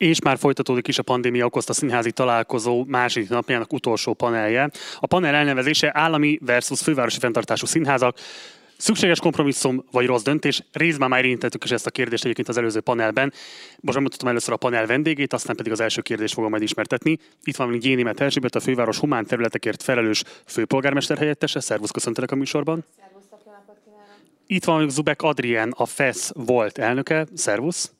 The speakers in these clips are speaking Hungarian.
És már folytatódik is a pandémia okozta színházi találkozó második napjának utolsó panelje. A panel elnevezése állami versus fővárosi fenntartású színházak, Szükséges kompromisszum vagy rossz döntés? Részben már érintettük is ezt a kérdést egyébként az előző panelben. Most mutatom először a panel vendégét, aztán pedig az első kérdést fogom majd ismertetni. Itt van még Gyénémet Erzsébet, a főváros humán területekért felelős főpolgármester helyettese. Szervusz, köszöntelek a műsorban. Itt van Zubek Adrien, a FESZ volt elnöke. Szervusz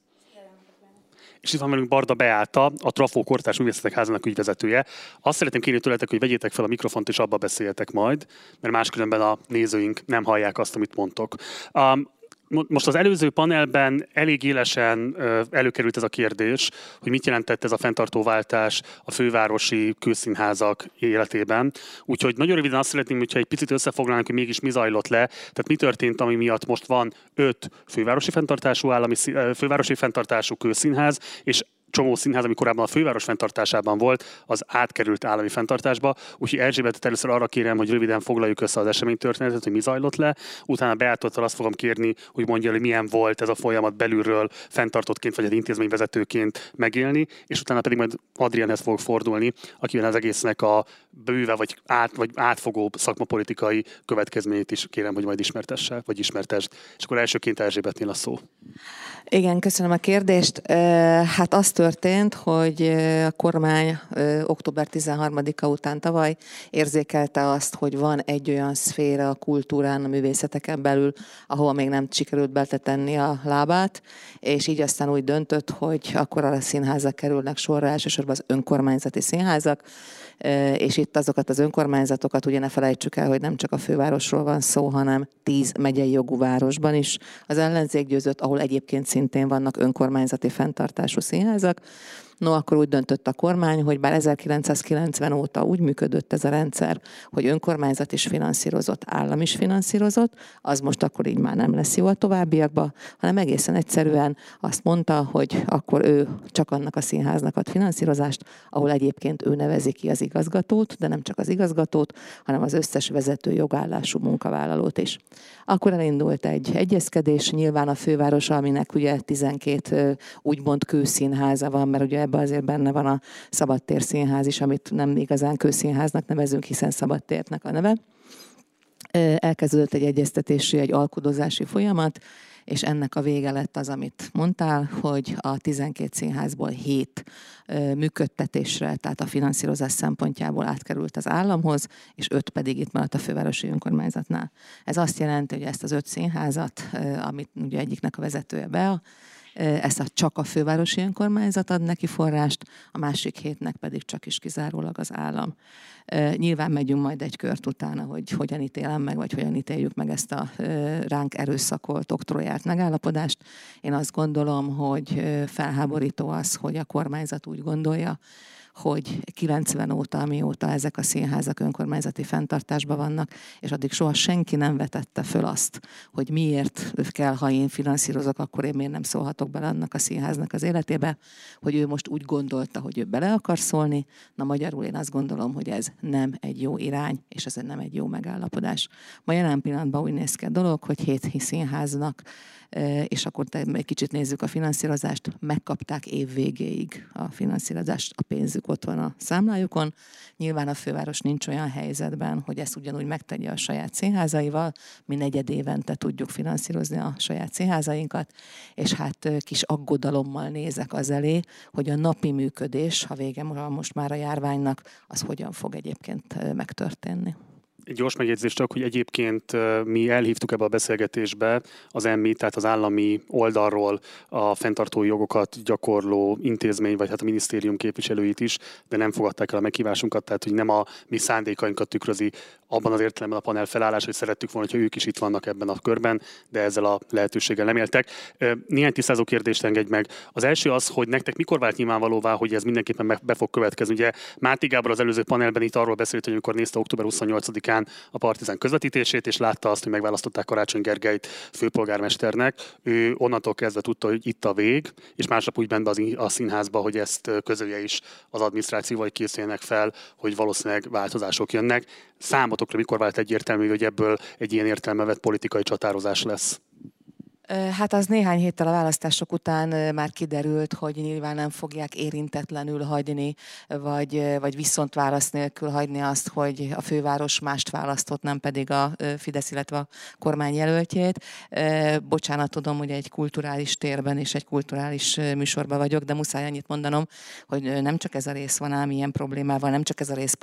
és itt van velünk Barda Beáta, a Trafó Kortás Művészetek Házának ügyvezetője. Azt szeretném kérni tőletek, hogy vegyétek fel a mikrofont, és abba beszéljetek majd, mert máskülönben a nézőink nem hallják azt, amit mondtok. Um, most az előző panelben elég élesen előkerült ez a kérdés, hogy mit jelentett ez a fenntartóváltás a fővárosi külszínházak életében. Úgyhogy nagyon röviden azt szeretném, hogyha egy picit összefoglalnánk, hogy mégis mi zajlott le. Tehát mi történt, ami miatt most van öt fővárosi fenntartású állami, fővárosi fenntartású külszínház, és csomó színház, ami korábban a főváros fenntartásában volt, az átkerült állami fenntartásba. Úgyhogy Erzsébetet először arra kérem, hogy röviden foglaljuk össze az eseménytörténetet, hogy mi zajlott le. Utána Beátottal azt fogom kérni, hogy mondja, hogy milyen volt ez a folyamat belülről fenntartottként vagy egy intézményvezetőként megélni, és utána pedig majd Adrienhez fog fordulni, akivel az egésznek a bőve vagy, át, vagy átfogó szakmapolitikai következményét is kérem, hogy majd ismertesse, vagy ismertesd. És akkor elsőként Erzsébetnél a szó. Igen, köszönöm a kérdést. Hát az történt, hogy a kormány október 13-a után tavaly érzékelte azt, hogy van egy olyan szféra a kultúrán, a művészeteken belül, ahova még nem sikerült betenni a lábát, és így aztán úgy döntött, hogy akkor a színházak kerülnek sorra, elsősorban az önkormányzati színházak, és itt azokat az önkormányzatokat, ugye ne felejtsük el, hogy nem csak a fővárosról van szó, hanem tíz megyei jogú városban is. Az ellenzék győzött, ahol egyébként szintén vannak önkormányzati fenntartású színházak, No, akkor úgy döntött a kormány, hogy bár 1990 óta úgy működött ez a rendszer, hogy önkormányzat is finanszírozott, állam is finanszírozott, az most akkor így már nem lesz jó a továbbiakban, hanem egészen egyszerűen azt mondta, hogy akkor ő csak annak a színháznak ad finanszírozást, ahol egyébként ő nevezi ki az igazgatót, de nem csak az igazgatót, hanem az összes vezető jogállású munkavállalót is. Akkor elindult egy egyezkedés, nyilván a főváros, aminek ugye 12 úgymond kőszínháza van, mert ugye ebben azért benne van a Szabadtér Színház is, amit nem igazán kőszínháznak nevezünk, hiszen Szabadtérnek a neve. Elkezdődött egy egyeztetési, egy alkudozási folyamat, és ennek a vége lett az, amit mondtál, hogy a 12 színházból 7 működtetésre, tehát a finanszírozás szempontjából átkerült az államhoz, és 5 pedig itt maradt a fővárosi önkormányzatnál. Ez azt jelenti, hogy ezt az 5 színházat, amit ugye egyiknek a vezetője be, ezt a csak a fővárosi önkormányzat ad neki forrást, a másik hétnek pedig csak is kizárólag az állam. Nyilván megyünk majd egy kört utána, hogy hogyan ítélem meg, vagy hogyan ítéljük meg ezt a ránk erőszakolt, oktrojált megállapodást. Én azt gondolom, hogy felháborító az, hogy a kormányzat úgy gondolja, hogy 90 óta, amióta ezek a színházak önkormányzati fenntartásban vannak, és addig soha senki nem vetette föl azt, hogy miért kell, ha én finanszírozok, akkor én miért nem szólhatok bele annak a színháznak az életébe, hogy ő most úgy gondolta, hogy ő bele akar szólni. Na magyarul én azt gondolom, hogy ez nem egy jó irány, és ez nem egy jó megállapodás. Ma jelen pillanatban úgy néz ki a dolog, hogy hét színháznak és akkor egy kicsit nézzük a finanszírozást, megkapták év végéig a finanszírozást, a pénzük ott van a számlájukon. Nyilván a főváros nincs olyan helyzetben, hogy ezt ugyanúgy megtegye a saját színházaival, mi negyed évente tudjuk finanszírozni a saját színházainkat, és hát kis aggodalommal nézek az elé, hogy a napi működés, ha vége most már a járványnak, az hogyan fog egyébként megtörténni. Gyors megjegyzés csak, hogy egyébként mi elhívtuk ebbe a beszélgetésbe az emmi, tehát az állami oldalról a fenntartói jogokat gyakorló intézmény, vagy hát a minisztérium képviselőit is, de nem fogadták el a meghívásunkat, tehát hogy nem a mi szándékainkat tükrözi abban az értelemben a panel felállás, hogy szerettük volna, hogy ők is itt vannak ebben a körben, de ezzel a lehetőséggel nem éltek. Néhány tisztázó kérdést engedj meg. Az első az, hogy nektek mikor vált nyilvánvalóvá, hogy ez mindenképpen be fog következni. Ugye Máté Gábor az előző panelben itt arról beszélt, hogy amikor nézte október 28-án a Partizán közvetítését, és látta azt, hogy megválasztották Karácsony Gergelyt főpolgármesternek, ő onnantól kezdve tudta, hogy itt a vég, és másnap úgy ment be a színházba, hogy ezt közölje is az adminisztráció, vagy készüljenek fel, hogy valószínűleg változások jönnek. Számotokra mikor vált egyértelmű, hogy ebből egy ilyen értelme vett politikai csatározás lesz? Hát az néhány héttel a választások után már kiderült, hogy nyilván nem fogják érintetlenül hagyni, vagy, vagy viszont válasz nélkül hagyni azt, hogy a főváros mást választott, nem pedig a Fidesz, illetve a kormány jelöltjét. Bocsánat, tudom, hogy egy kulturális térben és egy kulturális műsorban vagyok, de muszáj annyit mondanom, hogy nem csak ez a rész van ám ilyen problémával, nem csak ez a rész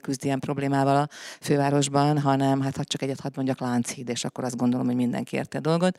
küzd ilyen problémával a fővárosban, hanem hát ha csak egyet hadd mondjak Lánchíd, és akkor azt gondolom, hogy mindenki érte a dolgot.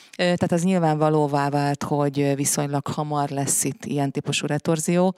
Tehát az nyilvánvalóvá vált, hogy viszonylag hamar lesz itt ilyen típusú retorzió,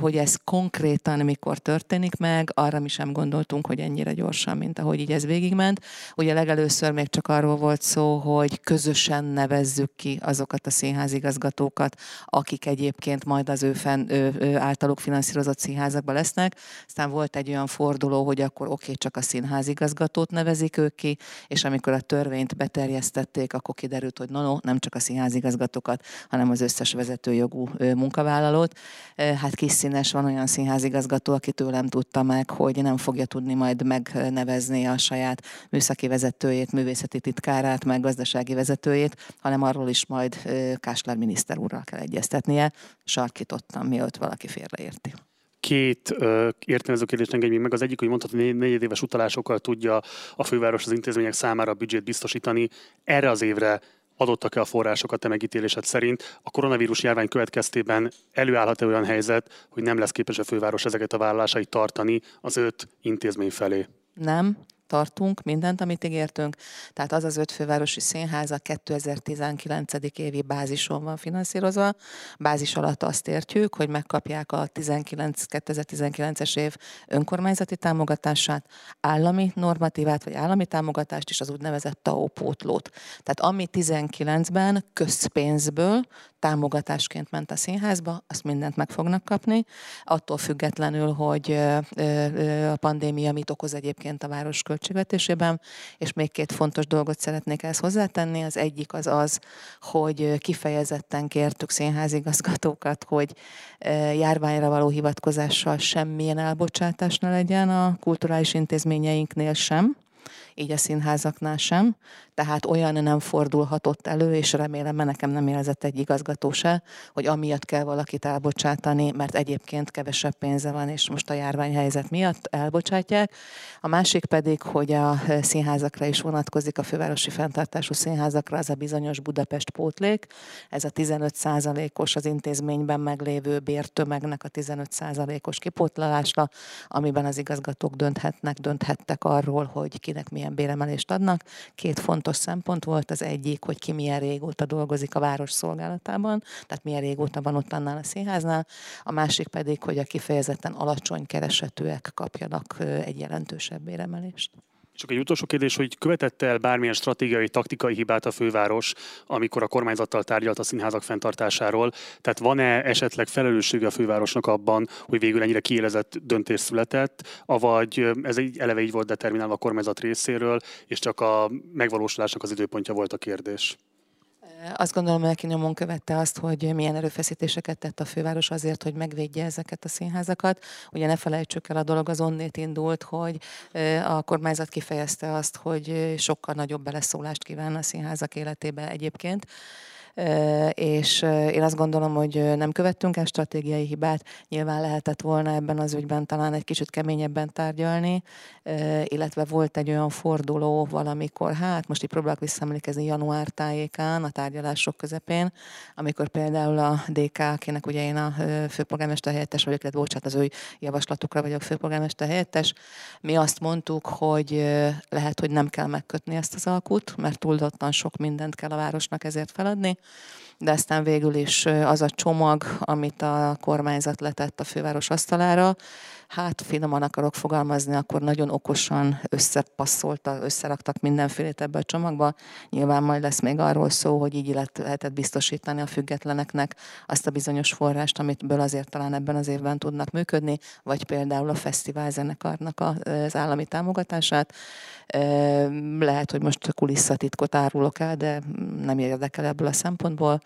hogy ez konkrétan mikor történik meg, arra mi sem gondoltunk, hogy ennyire gyorsan, mint ahogy így ez végigment. Ugye legelőször még csak arról volt szó, hogy közösen nevezzük ki azokat a színházigazgatókat, akik egyébként majd az ő, fenn, ő, általuk finanszírozott színházakban lesznek. Aztán volt egy olyan forduló, hogy akkor oké, csak a színházigazgatót nevezik ők ki, és amikor a törvényt beterjesztették, akkor kiderült, kiderült, hogy no, nem csak a színházigazgatókat, hanem az összes vezetőjogú munkavállalót. Hát kis színes van olyan színházigazgató, aki tőlem tudta meg, hogy nem fogja tudni majd megnevezni a saját műszaki vezetőjét, művészeti titkárát, meg gazdasági vezetőjét, hanem arról is majd Kásler miniszter úrral kell egyeztetnie. Sarkítottam, mielőtt valaki félreérti két ö, értelmező kérdést engedj meg. Az egyik, hogy mondhatod, hogy negyedéves utalásokkal tudja a főváros az intézmények számára a büdzsét biztosítani. Erre az évre adottak-e a forrásokat te megítélésed szerint? A koronavírus járvány következtében előállhat-e olyan helyzet, hogy nem lesz képes a főváros ezeket a vállalásait tartani az öt intézmény felé? Nem, tartunk, mindent, amit ígértünk. Tehát az az öt fővárosi színház a 2019. évi bázison van finanszírozva. Bázis alatt azt értjük, hogy megkapják a 19, 2019-es év önkormányzati támogatását, állami normatívát, vagy állami támogatást is, az úgynevezett TAO pótlót. Tehát ami 19-ben közpénzből támogatásként ment a színházba, azt mindent meg fognak kapni, attól függetlenül, hogy a pandémia mit okoz egyébként a város költségvetésében, és még két fontos dolgot szeretnék ezt hozzátenni. Az egyik az az, hogy kifejezetten kértük színházigazgatókat, hogy járványra való hivatkozással semmilyen elbocsátás ne legyen a kulturális intézményeinknél sem, így a színházaknál sem tehát olyan nem fordulhatott elő, és remélem, mert nekem nem jelzett egy igazgató se, hogy amiatt kell valakit elbocsátani, mert egyébként kevesebb pénze van, és most a járványhelyzet miatt elbocsátják. A másik pedig, hogy a színházakra is vonatkozik, a fővárosi fenntartású színházakra, az a bizonyos Budapest pótlék, ez a 15%-os az intézményben meglévő bértömegnek a 15%-os kipótlalásra, amiben az igazgatók dönthetnek, dönthettek arról, hogy kinek milyen béremelést adnak. Két font fontos szempont volt. Az egyik, hogy ki milyen régóta dolgozik a város szolgálatában, tehát milyen régóta van ott annál a színháznál. A másik pedig, hogy a kifejezetten alacsony keresetűek kapjanak egy jelentősebb béremelést. Csak egy utolsó kérdés, hogy követette el bármilyen stratégiai, taktikai hibát a főváros, amikor a kormányzattal tárgyalt a színházak fenntartásáról? Tehát van-e esetleg felelőssége a fővárosnak abban, hogy végül ennyire kiélezett döntés született, avagy ez egy eleve így volt determinálva a kormányzat részéről, és csak a megvalósulásnak az időpontja volt a kérdés? Azt gondolom, hogy aki nyomon követte azt, hogy milyen erőfeszítéseket tett a főváros azért, hogy megvédje ezeket a színházakat. Ugye ne felejtsük el, a dolog az onnét indult, hogy a kormányzat kifejezte azt, hogy sokkal nagyobb beleszólást kíván a színházak életébe egyébként és én azt gondolom, hogy nem követtünk el stratégiai hibát. Nyilván lehetett volna ebben az ügyben talán egy kicsit keményebben tárgyalni, illetve volt egy olyan forduló valamikor, hát most így próbálok visszaemlékezni január tájékán, a tárgyalások közepén, amikor például a DK, akinek ugye én a főpolgármester helyettes vagyok, illetve bocsánat, az ő javaslatukra vagyok főpolgármester helyettes, mi azt mondtuk, hogy lehet, hogy nem kell megkötni ezt az alkut, mert túldottan sok mindent kell a városnak ezért feladni, de aztán végül is az a csomag, amit a kormányzat letett a főváros asztalára, hát finoman akarok fogalmazni, akkor nagyon okosan összepasszolta, összeraktak mindenfélét ebbe a csomagba. Nyilván majd lesz még arról szó, hogy így lehetett biztosítani a függetleneknek azt a bizonyos forrást, amitből azért talán ebben az évben tudnak működni, vagy például a fesztivál zenekarnak az állami támogatását. Lehet, hogy most kulisszatitkot árulok el, de nem érdekel ebből a szempontból.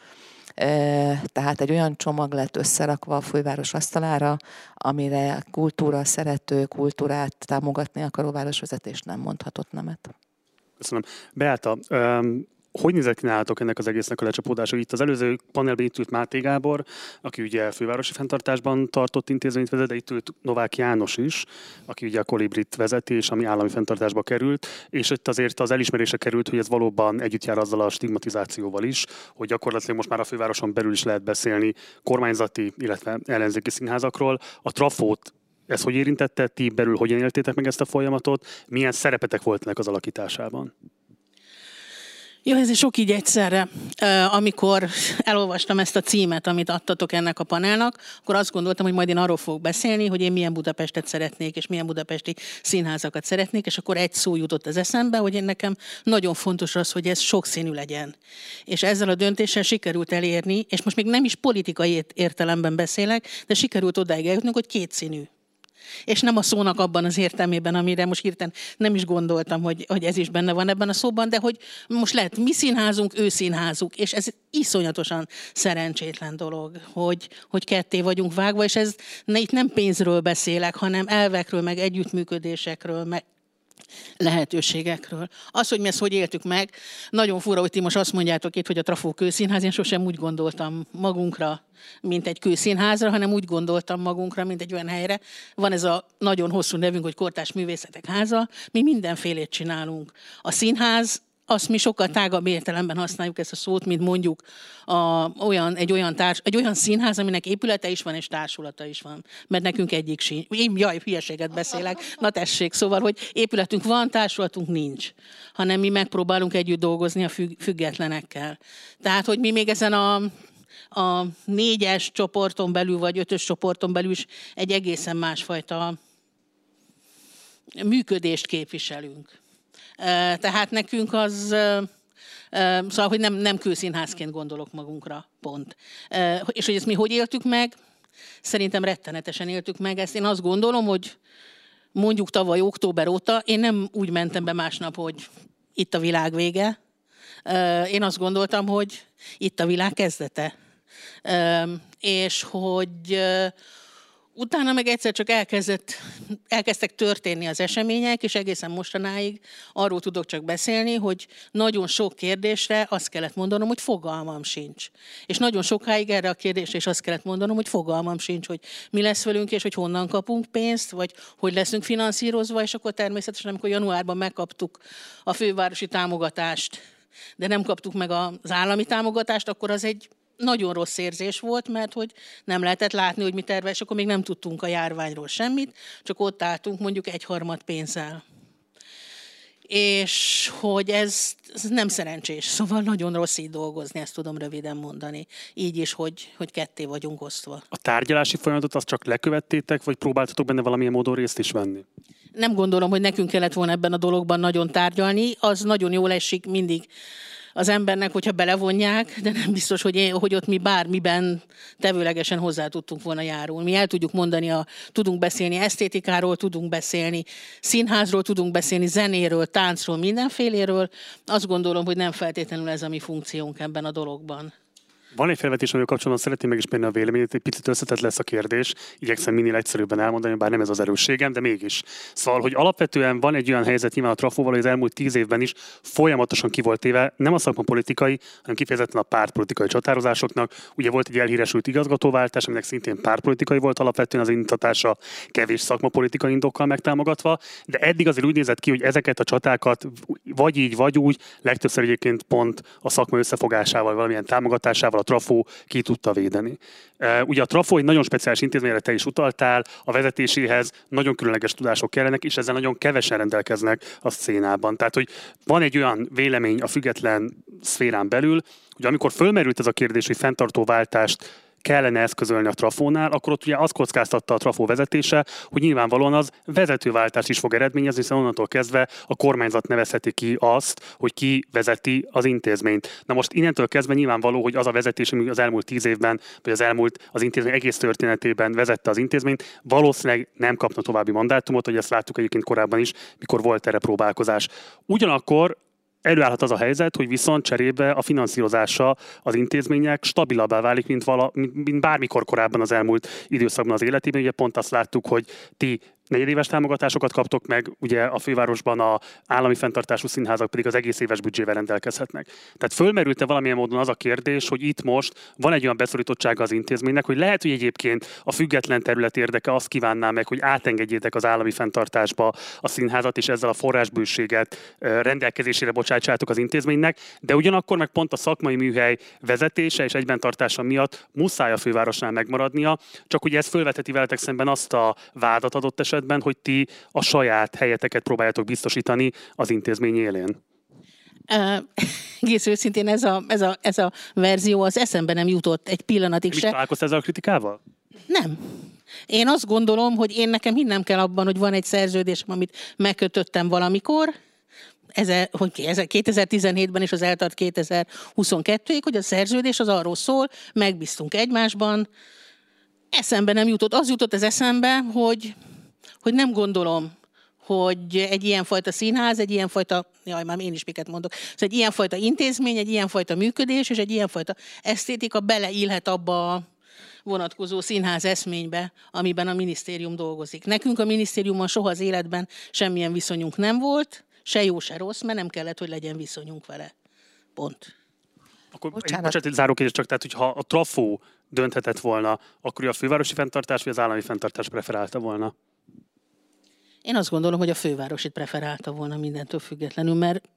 Tehát egy olyan csomag lett összerakva a főváros asztalára, amire kultúra szerető, kultúrát támogatni akaró városvezetés nem mondhatott nemet. Köszönöm. Beáta, hogy nézett ki nálatok ennek az egésznek a lecsapódása? Itt az előző panelben itt ült Máté Gábor, aki ugye fővárosi fenntartásban tartott intézményt vezet, de itt ült Novák János is, aki ugye a Kolibrit vezeti, és ami állami fenntartásba került, és itt azért az elismerése került, hogy ez valóban együtt jár azzal a stigmatizációval is, hogy gyakorlatilag most már a fővároson belül is lehet beszélni kormányzati, illetve ellenzéki színházakról. A trafót ez hogy érintette, ti belül hogyan éltétek meg ezt a folyamatot, milyen szerepetek volt ennek az alakításában? Jó, ez sok így egyszerre. Amikor elolvastam ezt a címet, amit adtatok ennek a panelnak, akkor azt gondoltam, hogy majd én arról fogok beszélni, hogy én milyen Budapestet szeretnék, és milyen budapesti színházakat szeretnék, és akkor egy szó jutott az eszembe, hogy én nekem nagyon fontos az, hogy ez sokszínű legyen. És ezzel a döntéssel sikerült elérni, és most még nem is politikai értelemben beszélek, de sikerült odáig eljutnunk, hogy kétszínű és nem a szónak abban az értelmében, amire most hirtelen nem is gondoltam, hogy, hogy ez is benne van ebben a szóban, de hogy most lehet mi színházunk, ő színházuk, és ez iszonyatosan szerencsétlen dolog, hogy, hogy ketté vagyunk vágva, és ez ne, itt nem pénzről beszélek, hanem elvekről, meg együttműködésekről, meg lehetőségekről. Az, hogy mi ezt hogy éltük meg, nagyon fura, hogy ti most azt mondjátok itt, hogy a Trafó kőszínház, én sosem úgy gondoltam magunkra, mint egy kőszínházra, hanem úgy gondoltam magunkra, mint egy olyan helyre. Van ez a nagyon hosszú nevünk, hogy Kortás Művészetek Háza, mi mindenfélét csinálunk. A színház azt mi sokkal tágabb értelemben használjuk ezt a szót, mint mondjuk a, olyan, egy, olyan társ, egy olyan színház, aminek épülete is van és társulata is van. Mert nekünk egyik sincs. Én jaj, hülyeséget beszélek. Na tessék, szóval, hogy épületünk van, társulatunk nincs. Hanem mi megpróbálunk együtt dolgozni a függ, függetlenekkel. Tehát, hogy mi még ezen a a négyes csoporton belül, vagy ötös csoporton belül is egy egészen másfajta működést képviselünk. Tehát nekünk az, szóval, hogy nem, nem kőszínházként gondolok magunkra, pont. És hogy ezt mi hogy éltük meg? Szerintem rettenetesen éltük meg ezt. Én azt gondolom, hogy mondjuk tavaly október óta én nem úgy mentem be másnap, hogy itt a világ vége. Én azt gondoltam, hogy itt a világ kezdete. És hogy Utána meg egyszer csak elkezdett, elkezdtek történni az események, és egészen mostanáig arról tudok csak beszélni, hogy nagyon sok kérdésre azt kellett mondanom, hogy fogalmam sincs. És nagyon sokáig erre a kérdésre is azt kellett mondanom, hogy fogalmam sincs, hogy mi lesz velünk, és hogy honnan kapunk pénzt, vagy hogy leszünk finanszírozva, és akkor természetesen, amikor januárban megkaptuk a fővárosi támogatást, de nem kaptuk meg az állami támogatást, akkor az egy nagyon rossz érzés volt, mert hogy nem lehetett látni, hogy mi terve, és akkor még nem tudtunk a járványról semmit, csak ott álltunk mondjuk egyharmad pénzzel. És hogy ez, ez nem szerencsés, szóval nagyon rossz így dolgozni, ezt tudom röviden mondani. Így is, hogy, hogy ketté vagyunk osztva. A tárgyalási folyamatot azt csak lekövettétek, vagy próbáltatok benne valamilyen módon részt is venni? Nem gondolom, hogy nekünk kellett volna ebben a dologban nagyon tárgyalni. Az nagyon jól esik mindig az embernek, hogyha belevonják, de nem biztos, hogy, én, hogy ott mi bármiben tevőlegesen hozzá tudtunk volna járulni. Mi el tudjuk mondani, a, tudunk beszélni esztétikáról, tudunk beszélni színházról, tudunk beszélni zenéről, táncról, mindenféléről. Azt gondolom, hogy nem feltétlenül ez a mi funkciónk ebben a dologban. Van egy felvetés, amivel kapcsolatban szeretném megismerni a véleményét, egy picit összetett lesz a kérdés, igyekszem minél egyszerűbben elmondani, bár nem ez az erősségem, de mégis. Szóval, hogy alapvetően van egy olyan helyzet nyilván a trafóval, hogy az elmúlt tíz évben is folyamatosan ki volt éve, nem a szakmapolitikai, hanem kifejezetten a pártpolitikai csatározásoknak. Ugye volt egy elhíresült igazgatóváltás, aminek szintén pártpolitikai volt alapvetően az indítatása kevés szakmapolitikai indokkal megtámogatva, de eddig azért úgy nézett ki, hogy ezeket a csatákat vagy így, vagy úgy, legtöbbször egyébként pont a szakma összefogásával, valamilyen támogatásával, Trafó ki tudta védeni. Ugye a Trafó egy nagyon speciális intézményre te is utaltál, a vezetéséhez nagyon különleges tudások kellenek, és ezzel nagyon kevesen rendelkeznek a szénában. Tehát, hogy van egy olyan vélemény a független szférán belül, hogy amikor fölmerült ez a kérdés, hogy fenntartóváltást kellene eszközölni a trafónál, akkor ott ugye azt kockáztatta a trafó vezetése, hogy nyilvánvalóan az vezetőváltást is fog eredményezni, hiszen onnantól kezdve a kormányzat nevezheti ki azt, hogy ki vezeti az intézményt. Na most innentől kezdve nyilvánvaló, hogy az a vezetés, ami az elmúlt tíz évben, vagy az elmúlt az intézmény egész történetében vezette az intézményt, valószínűleg nem kapna további mandátumot, hogy ezt láttuk egyébként korábban is, mikor volt erre próbálkozás. Ugyanakkor előállhat az a helyzet, hogy viszont cserébe a finanszírozása az intézmények stabilabbá válik, mint, vala, mint, bármikor korábban az elmúlt időszakban az életében. Ugye pont azt láttuk, hogy ti negyedéves támogatásokat kaptok meg, ugye a fővárosban a állami fenntartású színházak pedig az egész éves büdzsével rendelkezhetnek. Tehát fölmerült-e valamilyen módon az a kérdés, hogy itt most van egy olyan beszorítottsága az intézménynek, hogy lehet, hogy egyébként a független terület érdeke azt kívánná meg, hogy átengedjétek az állami fenntartásba a színházat, és ezzel a forrásbőséget rendelkezésére bocsátsátok az intézménynek, de ugyanakkor meg pont a szakmai műhely vezetése és egyben tartása miatt muszáj a fővárosnál megmaradnia, csak ugye ez fölvetheti veletek szemben azt a vádat adott esetben, esetben, hogy ti a saját helyeteket próbáljátok biztosítani az intézmény élén? Uh, egész őszintén ez a, ez, a, ez a verzió az eszembe nem jutott egy pillanatig se. találkoztál ezzel a kritikával? Nem. Én azt gondolom, hogy én nekem hinnem kell abban, hogy van egy szerződésem, amit megkötöttem valamikor, ez, hogy 2017-ben és az eltart 2022-ig, hogy a szerződés az arról szól, megbíztunk egymásban, eszembe nem jutott. Az jutott az eszembe, hogy hogy nem gondolom, hogy egy ilyenfajta színház, egy ilyenfajta, jaj, már én is miket mondok, szóval egy ilyenfajta intézmény, egy ilyenfajta működés, és egy ilyenfajta esztétika beleillhet abba a vonatkozó színház eszménybe, amiben a minisztérium dolgozik. Nekünk a minisztériummal soha az életben semmilyen viszonyunk nem volt, se jó, se rossz, mert nem kellett, hogy legyen viszonyunk vele. Pont. Akkor bocsánat, bocsánat záró kérdés csak, tehát hogyha a trafó dönthetett volna, akkor a fővárosi fenntartás vagy az állami fenntartás preferálta volna? Én azt gondolom, hogy a fővárosit preferálta volna mindentől függetlenül, mert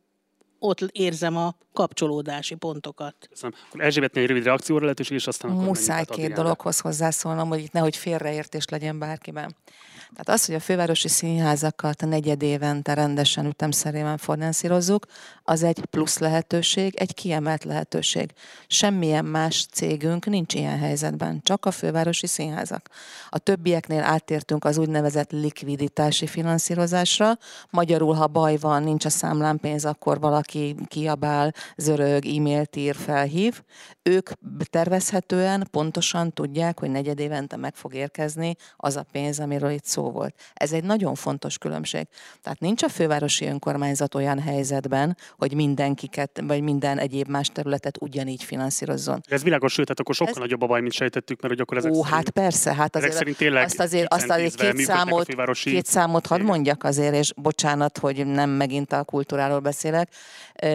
ott érzem a kapcsolódási pontokat. Köszönöm. Akkor Erzsébetnél egy rövid reakcióra lehetőség, és aztán Muszáj két dologhoz hozzászólnom, hogy itt nehogy félreértés legyen bárkiben. Tehát az, hogy a fővárosi színházakat negyed évente rendesen ütemszerűen finanszírozzuk, az egy plusz lehetőség, egy kiemelt lehetőség. Semmilyen más cégünk nincs ilyen helyzetben, csak a fővárosi színházak. A többieknél áttértünk az úgynevezett likviditási finanszírozásra. Magyarul, ha baj van, nincs a számlán pénz, akkor valaki kiabál, zörög, e-mailt ír, felhív. Ők tervezhetően pontosan tudják, hogy negyed évente meg fog érkezni az a pénz, amiről itt szó volt. Ez egy nagyon fontos különbség. Tehát nincs a fővárosi önkormányzat olyan helyzetben, hogy mindenkiket, vagy minden egyéb más területet ugyanígy finanszírozzon. Ez világos, sőt, tehát akkor sokkal ez... nagyobb a baj, mint sejtettük, mert hogy akkor ezek Ó, szerint, hát persze, hát azért, szerint tényleg azt azért, azt azért két, számot, fővárosi... két számot hadd mondjak azért, és bocsánat, hogy nem megint a kultúráról beszélek.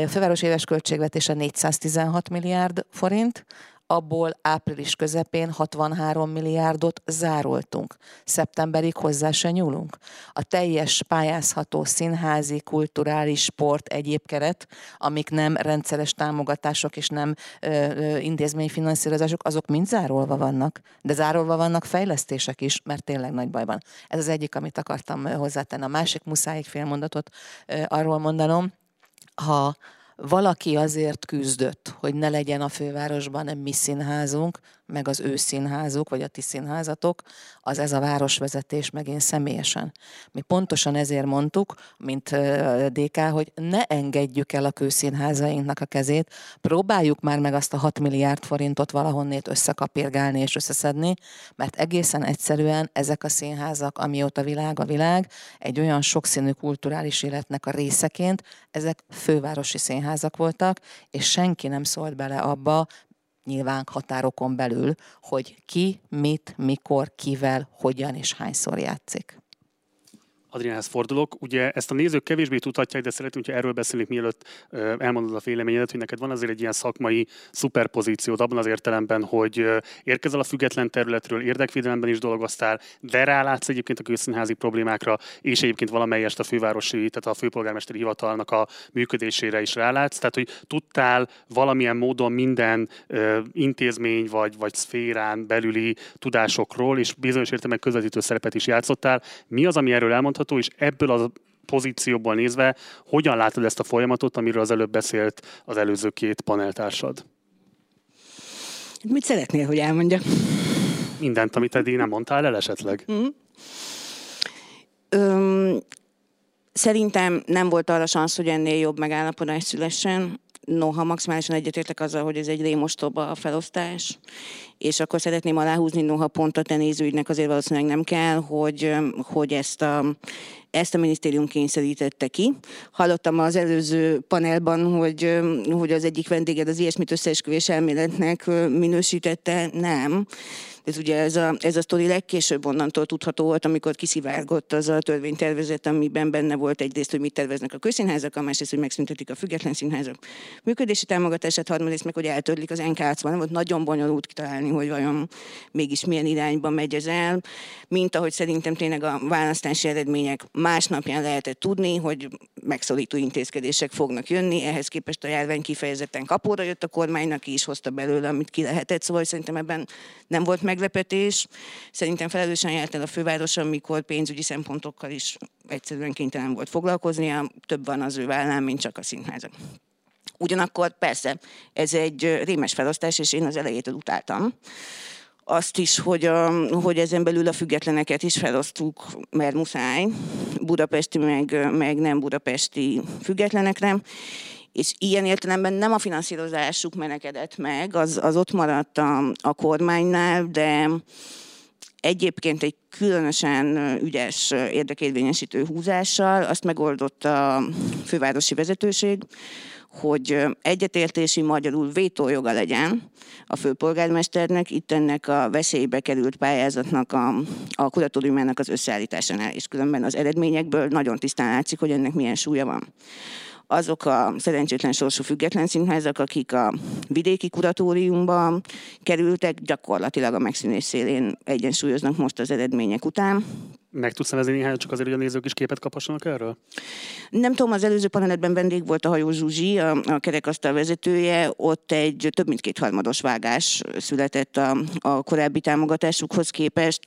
Főváros éves költségvetése 416 milliárd forint, abból április közepén 63 milliárdot zároltunk. Szeptemberig hozzá se nyúlunk. A teljes pályázható színházi, kulturális, sport, egyéb keret, amik nem rendszeres támogatások és nem ö, ö, intézményfinanszírozások, azok mind zárolva vannak. De zárolva vannak fejlesztések is, mert tényleg nagy baj van. Ez az egyik, amit akartam hozzátenni. A másik muszáj egy fél mondatot ö, arról mondanom, ha valaki azért küzdött, hogy ne legyen a fővárosban nem mi színházunk, meg az ő színházuk, vagy a ti színházatok, az ez a városvezetés, meg én személyesen. Mi pontosan ezért mondtuk, mint DK, hogy ne engedjük el a kőszínházainknak a kezét, próbáljuk már meg azt a 6 milliárd forintot valahonnét összekapirgálni és összeszedni, mert egészen egyszerűen ezek a színházak, amióta világ a világ, egy olyan sokszínű kulturális életnek a részeként, ezek fővárosi színházak voltak, és senki nem szólt bele abba, nyilván határokon belül, hogy ki, mit, mikor, kivel, hogyan és hányszor játszik. Adriánhez fordulok. Ugye ezt a nézők kevésbé tudhatják, de szeretném, hogy erről beszélni, mielőtt elmondod a véleményedet, hogy neked van azért egy ilyen szakmai szuperpozíciód abban az értelemben, hogy érkezel a független területről, érdekvédelemben is dolgoztál, de rálátsz egyébként a közszínházi problémákra, és egyébként valamelyest a fővárosi, tehát a főpolgármesteri hivatalnak a működésére is rálátsz. Tehát, hogy tudtál valamilyen módon minden intézmény vagy, vagy szférán belüli tudásokról, és bizonyos értelemben közvetítő szerepet is játszottál. Mi az, ami erről elmondható? Elmondható, és ebből a pozícióból nézve, hogyan látod ezt a folyamatot, amiről az előbb beszélt az előző két paneltársad? Mit szeretnél, hogy elmondjak? Mindent, amit eddig nem mondtál el esetleg? Mm. Öm, szerintem nem volt arra szansz, hogy ennél jobb megállapodás szülessen. Noha maximálisan egyetértek azzal, hogy ez egy rémostoba a felosztás, és akkor szeretném aláhúzni, noha pont a te nézőidnek azért valószínűleg nem kell, hogy, hogy ezt a ezt a minisztérium kényszerítette ki. Hallottam az előző panelban, hogy, hogy az egyik vendéged az ilyesmit összeesküvés elméletnek minősítette. Nem. Ez ugye ez a, ez a sztori legkésőbb onnantól tudható volt, amikor kiszivárgott az a törvénytervezet, amiben benne volt egyrészt, hogy mit terveznek a közszínházak, a másrészt, hogy megszüntetik a független színházak működési támogatását, harmadrészt meg, hogy eltörlik az nk van volt nagyon bonyolult kitalálni, hogy vajon mégis milyen irányba megy ez el, mint ahogy szerintem tényleg a választási eredmények másnapján lehetett tudni, hogy megszorító intézkedések fognak jönni, ehhez képest a járvány kifejezetten kapóra jött a kormánynak, is hozta belőle, amit ki lehetett, szóval szerintem ebben nem volt meg meglepetés. Szerintem felelősen járt el a főváros, amikor pénzügyi szempontokkal is egyszerűen kénytelen volt foglalkoznia, több van az ő vállán, mint csak a színházak. Ugyanakkor persze, ez egy rémes felosztás, és én az elejétől utáltam azt is, hogy, a, hogy ezen belül a függetleneket is felosztuk, mert muszáj, budapesti meg, meg nem budapesti függetlenekre, és ilyen értelemben nem a finanszírozásuk menekedett meg, az, az ott maradt a, a kormánynál, de egyébként egy különösen ügyes érdekérvényesítő húzással azt megoldotta a fővárosi vezetőség, hogy egyetértési magyarul vétójoga legyen a főpolgármesternek itt ennek a veszélybe került pályázatnak a, a kuratóriumának az összeállításánál, és különben az eredményekből nagyon tisztán látszik, hogy ennek milyen súlya van azok a szerencsétlen sorsú független színházak, akik a vidéki kuratóriumba kerültek, gyakorlatilag a megszűnés szélén egyensúlyoznak most az eredmények után. Meg tudsz nevezni néhány, csak azért, hogy a nézők is képet kaphassanak erről? Nem tudom, az előző paneletben vendég volt a Hajó Zsuzsi, a, a kerekasztal vezetője, ott egy több mint kétharmados vágás született a, a korábbi támogatásukhoz képest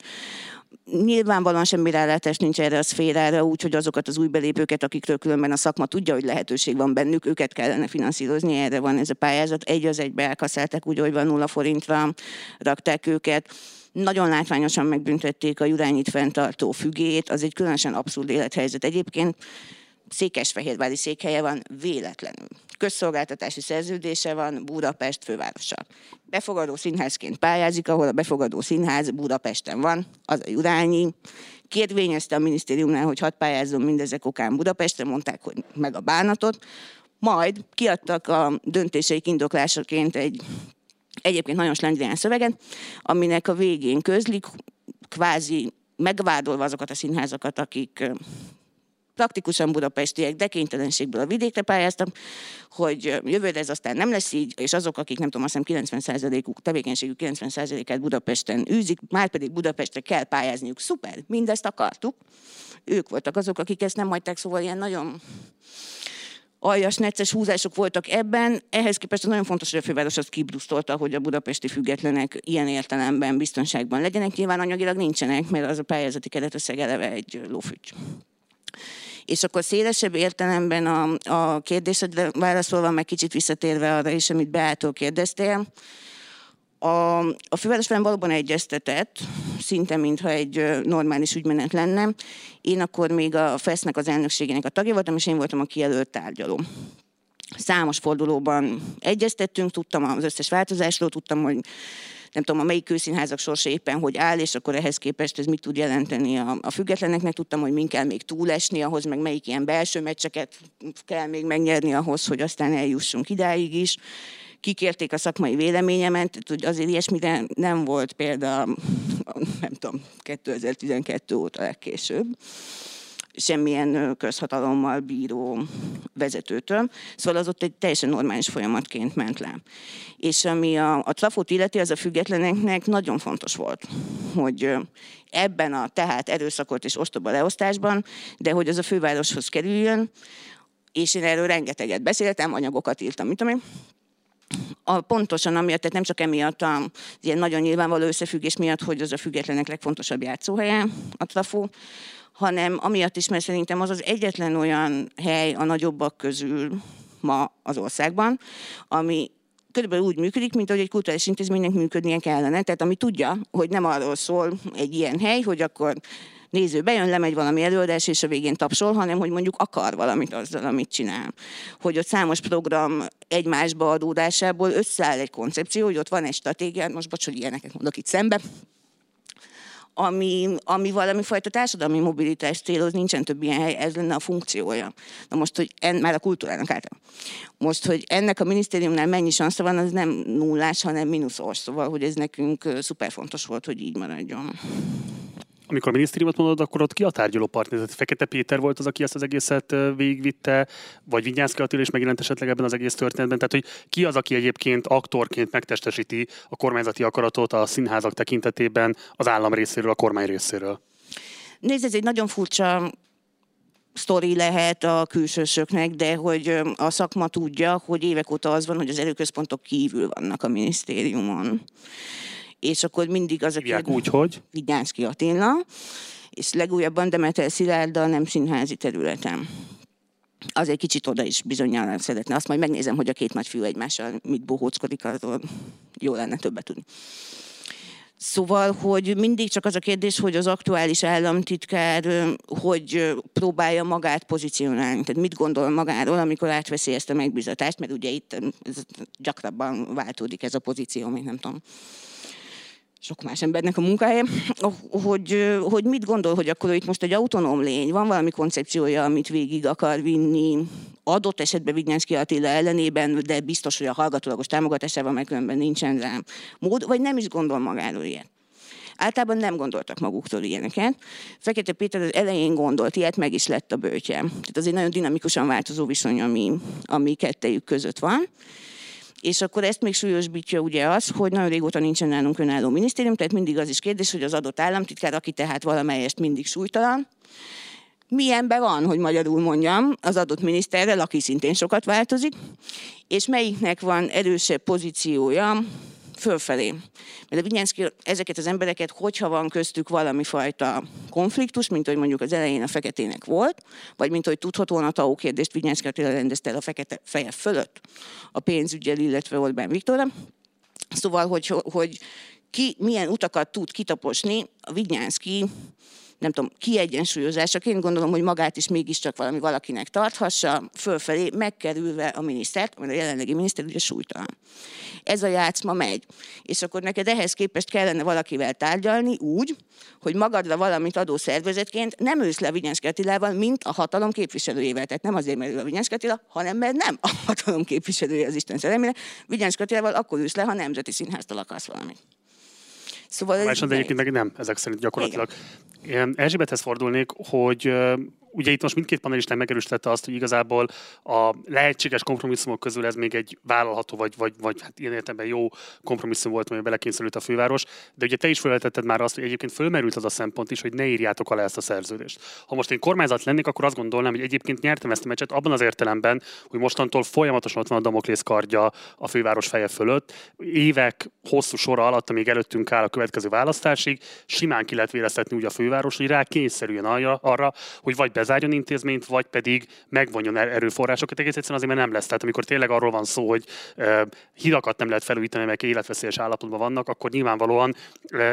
Nyilvánvalóan semmi rálátás nincs erre a szférára, úgyhogy azokat az új belépőket, akikről különben a szakma tudja, hogy lehetőség van bennük, őket kellene finanszírozni, erre van ez a pályázat. Egy az egybe elkaszálták, úgy, hogy van nulla forintra rakták őket nagyon látványosan megbüntették a Jurányit fenntartó fügét, az egy különösen abszurd élethelyzet. Egyébként Székesfehérvári székhelye van véletlenül. Közszolgáltatási szerződése van Budapest fővárosa. Befogadó színházként pályázik, ahol a befogadó színház Budapesten van, az a Jurányi. Kérvényezte a minisztériumnál, hogy hadd pályázzon mindezek okán Budapestre, mondták, hogy meg a bánatot. Majd kiadtak a döntéseik indoklásaként egy egyébként nagyon slendrián szöveget, aminek a végén közlik, kvázi megvádolva azokat a színházakat, akik praktikusan budapestiek, de kénytelenségből a vidékre pályáztam, hogy jövőre ez aztán nem lesz így, és azok, akik nem tudom, azt hiszem 90%-uk, tevékenységük 90%-át Budapesten űzik, már pedig Budapestre kell pályázniuk. Szuper, mindezt akartuk. Ők voltak azok, akik ezt nem hagyták, szóval ilyen nagyon aljas, necces húzások voltak ebben. Ehhez képest nagyon fontos, hogy a főváros azt kibrusztolta, hogy a budapesti függetlenek ilyen értelemben biztonságban legyenek. Nyilván anyagilag nincsenek, mert az a pályázati keretösszeg eleve egy lófügy. És akkor szélesebb értelemben a, a kérdésedre válaszolva, meg kicsit visszatérve arra is, amit Beától kérdeztél, a, a főváros velem valóban egyeztetett, szinte mintha egy normális ügymenet lenne. Én akkor még a FESZ-nek az elnökségének a tagja voltam, és én voltam a kijelölt tárgyaló. Számos fordulóban egyeztettünk, tudtam az összes változásról, tudtam, hogy nem tudom, a melyik kőszínházak sorsa éppen hogy áll, és akkor ehhez képest ez mit tud jelenteni a, a függetleneknek. Tudtam, hogy min kell még túlesni ahhoz, meg melyik ilyen belső meccseket kell még megnyerni ahhoz, hogy aztán eljussunk idáig is kikérték a szakmai véleményemet, azért ilyesmire nem volt példa, nem tudom, 2012 óta legkésőbb semmilyen közhatalommal bíró vezetőtől. Szóval az ott egy teljesen normális folyamatként ment le. És ami a, a trafót illeti, az a függetleneknek nagyon fontos volt, hogy ebben a tehát erőszakot és ostoba leosztásban, de hogy az a fővároshoz kerüljön, és én erről rengeteget beszéltem, anyagokat írtam, mit tudom én, a, pontosan amiatt, tehát nem csak emiatt a, az ilyen nagyon nyilvánvaló összefüggés miatt, hogy az a függetlenek legfontosabb játszóhelye, a trafó, hanem amiatt is, mert szerintem az az egyetlen olyan hely a nagyobbak közül ma az országban, ami körülbelül úgy működik, mint ahogy egy kulturális intézménynek működnie kellene. Tehát ami tudja, hogy nem arról szól egy ilyen hely, hogy akkor néző bejön, lemegy valami előadás, és a végén tapsol, hanem hogy mondjuk akar valamit azzal, amit csinál. Hogy ott számos program egymásba adódásából összeáll egy koncepció, hogy ott van egy stratégia, most bocs, hogy ilyeneket mondok itt szembe, ami, ami valami fajta társadalmi mobilitást céloz, nincsen több ilyen hely, ez lenne a funkciója. Na most, hogy en, már a kultúrának által. Most, hogy ennek a minisztériumnál mennyi sansza van, az nem nullás, hanem mínuszos, szóval, hogy ez nekünk szuper fontos volt, hogy így maradjon amikor a minisztériumot mondod, akkor ott ki a tárgyaló partner? Tehát Fekete Péter volt az, aki ezt az egészet végigvitte, vagy Vinyánszki Attila is megjelent esetleg ebben az egész történetben. Tehát, hogy ki az, aki egyébként aktorként megtestesíti a kormányzati akaratot a színházak tekintetében az állam részéről, a kormány részéről? Nézd, ez egy nagyon furcsa sztori lehet a külsősöknek, de hogy a szakma tudja, hogy évek óta az van, hogy az előközpontok kívül vannak a minisztériumon és akkor mindig az, aki... úgy, hogy? Vigyánszki Attila, és legújabban Demeter Szilárd a nem színházi területen. Az egy kicsit oda is bizonyára szeretne. Azt majd megnézem, hogy a két nagy fiú egymással mit bohóckodik, arról jó lenne többet tudni. Szóval, hogy mindig csak az a kérdés, hogy az aktuális államtitkár hogy próbálja magát pozícionálni. Tehát mit gondol magáról, amikor átveszi ezt a megbizatást, mert ugye itt gyakrabban váltódik ez a pozíció, mint nem tudom sok más embernek a munkája, hogy, hogy mit gondol, hogy akkor itt most egy autonóm lény, van valami koncepciója, amit végig akar vinni, adott esetben Vigyánszki Attila ellenében, de biztos, hogy a hallgatólagos támogatásával meg különben nincsen rá mód, vagy nem is gondol magáról ilyet. Általában nem gondoltak maguktól ilyeneket. Fekete Péter az elején gondolt, ilyet meg is lett a bőtje. Tehát az egy nagyon dinamikusan változó viszony, ami, ami kettejük között van. És akkor ezt még súlyosbítja ugye az, hogy nagyon régóta nincsen nálunk önálló minisztérium, tehát mindig az is kérdés, hogy az adott államtitkár, aki tehát valamelyest mindig súlytalan, milyenben van, hogy magyarul mondjam, az adott miniszterrel, aki szintén sokat változik, és melyiknek van erősebb pozíciója fölfelé. Mert a Vinyánszki ezeket az embereket, hogyha van köztük valami fajta konfliktus, mint hogy mondjuk az elején a feketének volt, vagy mint hogy tudhatóan a TAO kérdést Vinyánszki Attila rendezte el a fekete feje fölött a pénzügyel, illetve Orbán Viktorra. Szóval, hogy, hogy ki milyen utakat tud kitaposni, a Vinyánszki nem tudom, kiegyensúlyozásaként gondolom, hogy magát is mégiscsak valami valakinek tarthassa, fölfelé megkerülve a minisztert, mert a jelenlegi miniszter ugye súlytalan. Ez a játszma megy. És akkor neked ehhez képest kellene valakivel tárgyalni úgy, hogy magadra valamit adó szervezetként nem ősz le Vinyánszki mint a hatalom képviselőjével. Tehát nem azért, mert ő a Vinyánszki hanem mert nem a hatalom képviselője az Isten szerelmére. Vinyánszki akkor ősz le, ha nemzeti színháztal akarsz valamit. Szóval de egyébként meg nem, ezek szerint gyakorlatilag. Igen. Erzsébethez fordulnék, hogy ugye itt most mindkét panelistán megerősítette azt, hogy igazából a lehetséges kompromisszumok közül ez még egy vállalható, vagy, vagy, vagy hát ilyen értelemben jó kompromisszum volt, amely belekényszerült a főváros. De ugye te is felvetetted már azt, hogy egyébként fölmerült az a szempont is, hogy ne írjátok alá ezt a szerződést. Ha most én kormányzat lennék, akkor azt gondolnám, hogy egyébként nyertem ezt a meccset abban az értelemben, hogy mostantól folyamatosan ott van a Damoklész kardja a főváros feje fölött. Évek hosszú sora alatt, amíg előttünk áll a következő választásig, simán ki lehet úgy a főváros, hogy rá kényszerüljön arra, hogy vagy bezárjon intézményt, vagy pedig megvonjon er- erőforrásokat. Egész egyszerűen azért, mert nem lesz. Tehát amikor tényleg arról van szó, hogy hidakat nem lehet felújítani, mert életveszélyes állapotban vannak, akkor nyilvánvalóan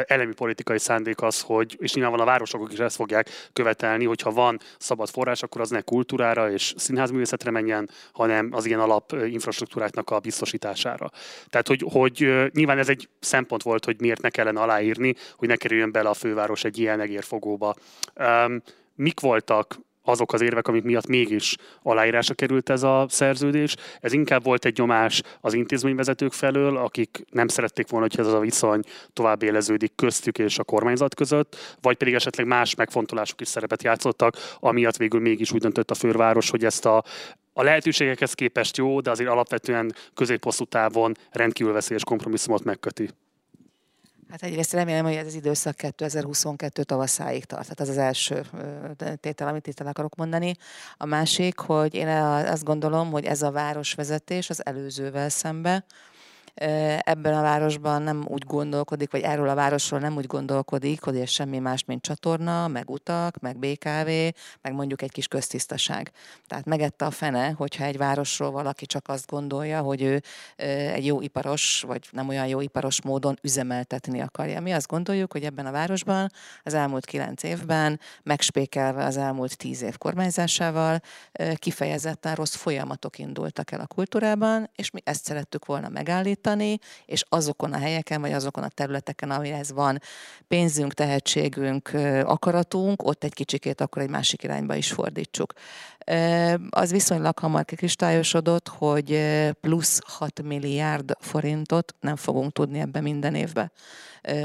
elemi politikai szándék az, hogy, és nyilvánvalóan a városok is ezt fogják követelni, hogyha van szabad forrás, akkor az ne kultúrára és színházművészetre menjen, hanem az ilyen alap infrastruktúráknak a biztosítására. Tehát, hogy, hogy nyilván ez egy szempont volt, hogy miért ne kellene aláírni, hogy ne kerüljön bele a főváros egy ilyen egérfogóba. Um, mik voltak azok az érvek, amik miatt mégis aláírásra került ez a szerződés. Ez inkább volt egy nyomás az intézményvezetők felől, akik nem szerették volna, hogy ez a viszony tovább éleződik köztük és a kormányzat között, vagy pedig esetleg más megfontolások is szerepet játszottak, amiatt végül mégis úgy döntött a főváros, hogy ezt a a lehetőségekhez képest jó, de azért alapvetően középhosszú távon rendkívül veszélyes kompromisszumot megköti. Hát egyrészt remélem, hogy ez az időszak 2022 tavaszáig tart. Tehát ez az első tétel, amit itt el akarok mondani. A másik, hogy én azt gondolom, hogy ez a városvezetés az előzővel szembe, ebben a városban nem úgy gondolkodik, vagy erről a városról nem úgy gondolkodik, hogy ez semmi más, mint csatorna, meg utak, meg BKV, meg mondjuk egy kis köztisztaság. Tehát megette a fene, hogyha egy városról valaki csak azt gondolja, hogy ő egy jó iparos, vagy nem olyan jó iparos módon üzemeltetni akarja. Mi azt gondoljuk, hogy ebben a városban az elmúlt kilenc évben, megspékelve az elmúlt tíz év kormányzásával, kifejezetten rossz folyamatok indultak el a kultúrában, és mi ezt szerettük volna megállítani, fordítani, és azokon a helyeken, vagy azokon a területeken, amihez van pénzünk, tehetségünk, akaratunk, ott egy kicsikét akkor egy másik irányba is fordítsuk az viszonylag hamar kikristályosodott, hogy plusz 6 milliárd forintot nem fogunk tudni ebbe minden évbe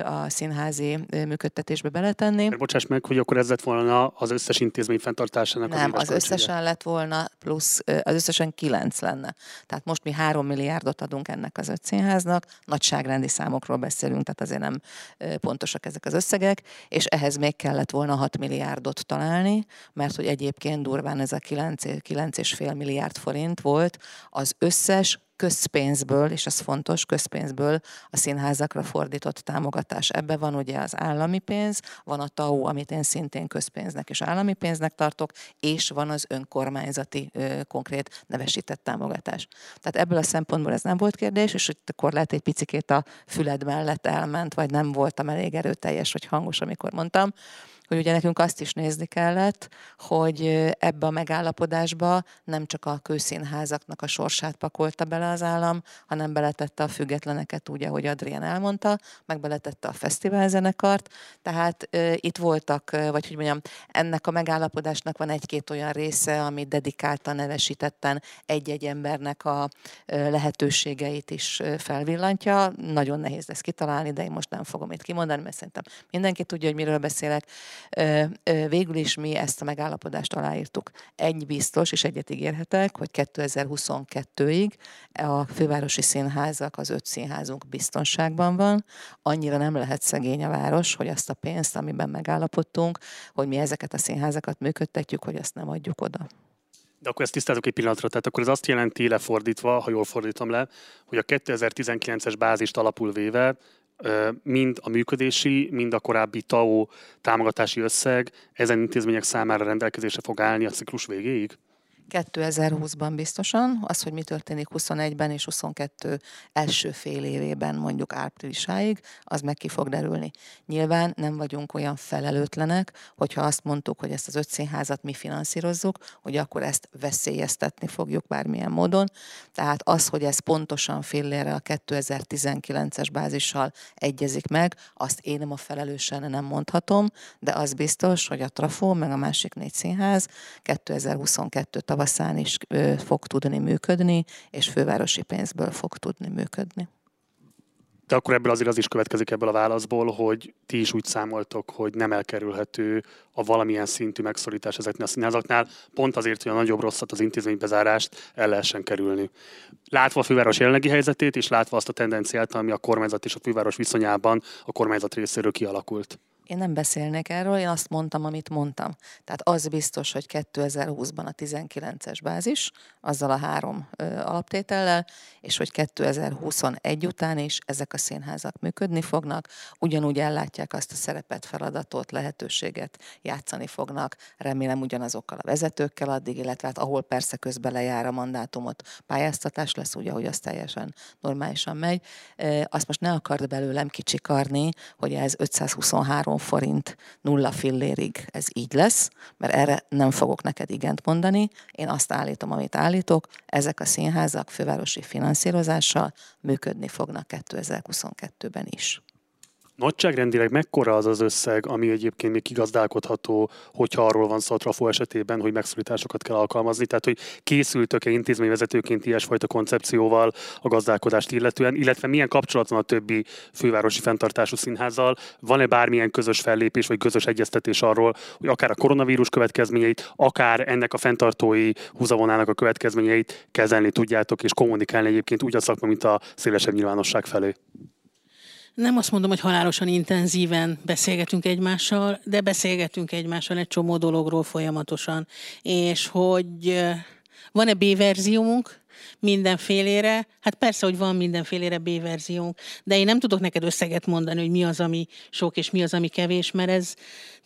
a színházi működtetésbe beletenni. Bocsáss meg, hogy akkor ez lett volna az összes intézmény fenntartásának Nem, az, az összesen lett volna plusz, az összesen 9 lenne. Tehát most mi 3 milliárdot adunk ennek az öt színháznak, nagyságrendi számokról beszélünk, tehát azért nem pontosak ezek az összegek, és ehhez még kellett volna 6 milliárdot találni, mert hogy egyébként durván ezek 9, 9,5 milliárd forint volt az összes közpénzből, és az fontos, közpénzből a színházakra fordított támogatás. Ebbe van ugye az állami pénz, van a TAU, amit én szintén közpénznek és állami pénznek tartok, és van az önkormányzati konkrét nevesített támogatás. Tehát ebből a szempontból ez nem volt kérdés, és itt akkor lehet egy picikét a füled mellett elment, vagy nem voltam elég erőteljes, vagy hangos, amikor mondtam hogy ugye nekünk azt is nézni kellett, hogy ebbe a megállapodásba nem csak a kőszínházaknak a sorsát pakolta bele az állam, hanem beletette a függetleneket úgy, ahogy Adrián elmondta, meg beletette a fesztiválzenekart, tehát e, itt voltak, vagy hogy mondjam, ennek a megállapodásnak van egy-két olyan része, ami dedikáltan, nevesítetten egy-egy embernek a lehetőségeit is felvillantja. Nagyon nehéz ezt kitalálni, de én most nem fogom itt kimondani, mert szerintem mindenki tudja, hogy miről beszélek végül is mi ezt a megállapodást aláírtuk. Egy biztos, és egyet ígérhetek, hogy 2022-ig a fővárosi színházak, az öt színházunk biztonságban van. Annyira nem lehet szegény a város, hogy azt a pénzt, amiben megállapodtunk, hogy mi ezeket a színházakat működtetjük, hogy azt nem adjuk oda. De akkor ezt tisztázok egy pillanatra, tehát akkor ez azt jelenti lefordítva, ha jól fordítom le, hogy a 2019-es bázist alapul véve mind a működési, mind a korábbi TAO támogatási összeg ezen intézmények számára rendelkezésre fog állni a ciklus végéig? 2020-ban biztosan, az, hogy mi történik 21-ben és 22 első fél évében, mondjuk áprilisáig, az meg ki fog derülni. Nyilván nem vagyunk olyan felelőtlenek, hogyha azt mondtuk, hogy ezt az öt színházat mi finanszírozzuk, hogy akkor ezt veszélyeztetni fogjuk bármilyen módon. Tehát az, hogy ez pontosan fillére a 2019-es bázissal egyezik meg, azt én nem a felelősen nem mondhatom, de az biztos, hogy a Trafó, meg a másik négy színház 2022 tavaszán tavaszán is fog tudni működni, és fővárosi pénzből fog tudni működni. De akkor ebből azért az is következik ebből a válaszból, hogy ti is úgy számoltok, hogy nem elkerülhető a valamilyen szintű megszorítás ezeknél a színházaknál, pont azért, hogy a nagyobb rosszat, az intézménybezárást el lehessen kerülni. Látva a főváros jelenlegi helyzetét, és látva azt a tendenciát, ami a kormányzat és a főváros viszonyában a kormányzat részéről kialakult. Én nem beszélnék erről, én azt mondtam, amit mondtam. Tehát az biztos, hogy 2020-ban a 19-es bázis, azzal a három ö, alaptétellel, és hogy 2021 után is ezek a színházak működni fognak, ugyanúgy ellátják azt a szerepet, feladatot, lehetőséget, játszani fognak, remélem ugyanazokkal a vezetőkkel addig, illetve hát ahol persze közben lejár a mandátumot, pályáztatás lesz, ugye, hogy az teljesen normálisan megy. Azt most ne akard belőlem kicsikarni, hogy ez 523 forint nulla fillérig ez így lesz, mert erre nem fogok neked igent mondani. Én azt állítom, amit állítok, ezek a színházak fővárosi finanszírozással működni fognak 2022-ben is. Nagyságrendileg mekkora az az összeg, ami egyébként még kigazdálkodható, hogyha arról van szó a Trafo esetében, hogy megszorításokat kell alkalmazni? Tehát, hogy készültök-e intézményvezetőként ilyesfajta koncepcióval a gazdálkodást illetően, illetve milyen kapcsolat van a többi fővárosi fenntartású színházzal? Van-e bármilyen közös fellépés vagy közös egyeztetés arról, hogy akár a koronavírus következményeit, akár ennek a fenntartói húzavonának a következményeit kezelni tudjátok és kommunikálni egyébként úgy a szakma, mint a szélesebb nyilvánosság felé? Nem azt mondom, hogy halálosan intenzíven beszélgetünk egymással, de beszélgetünk egymással egy csomó dologról folyamatosan, és hogy van-e B-verziónk, mindenfélére. Hát persze, hogy van mindenfélére B-verziónk, de én nem tudok neked összeget mondani, hogy mi az, ami sok és mi az, ami kevés, mert ez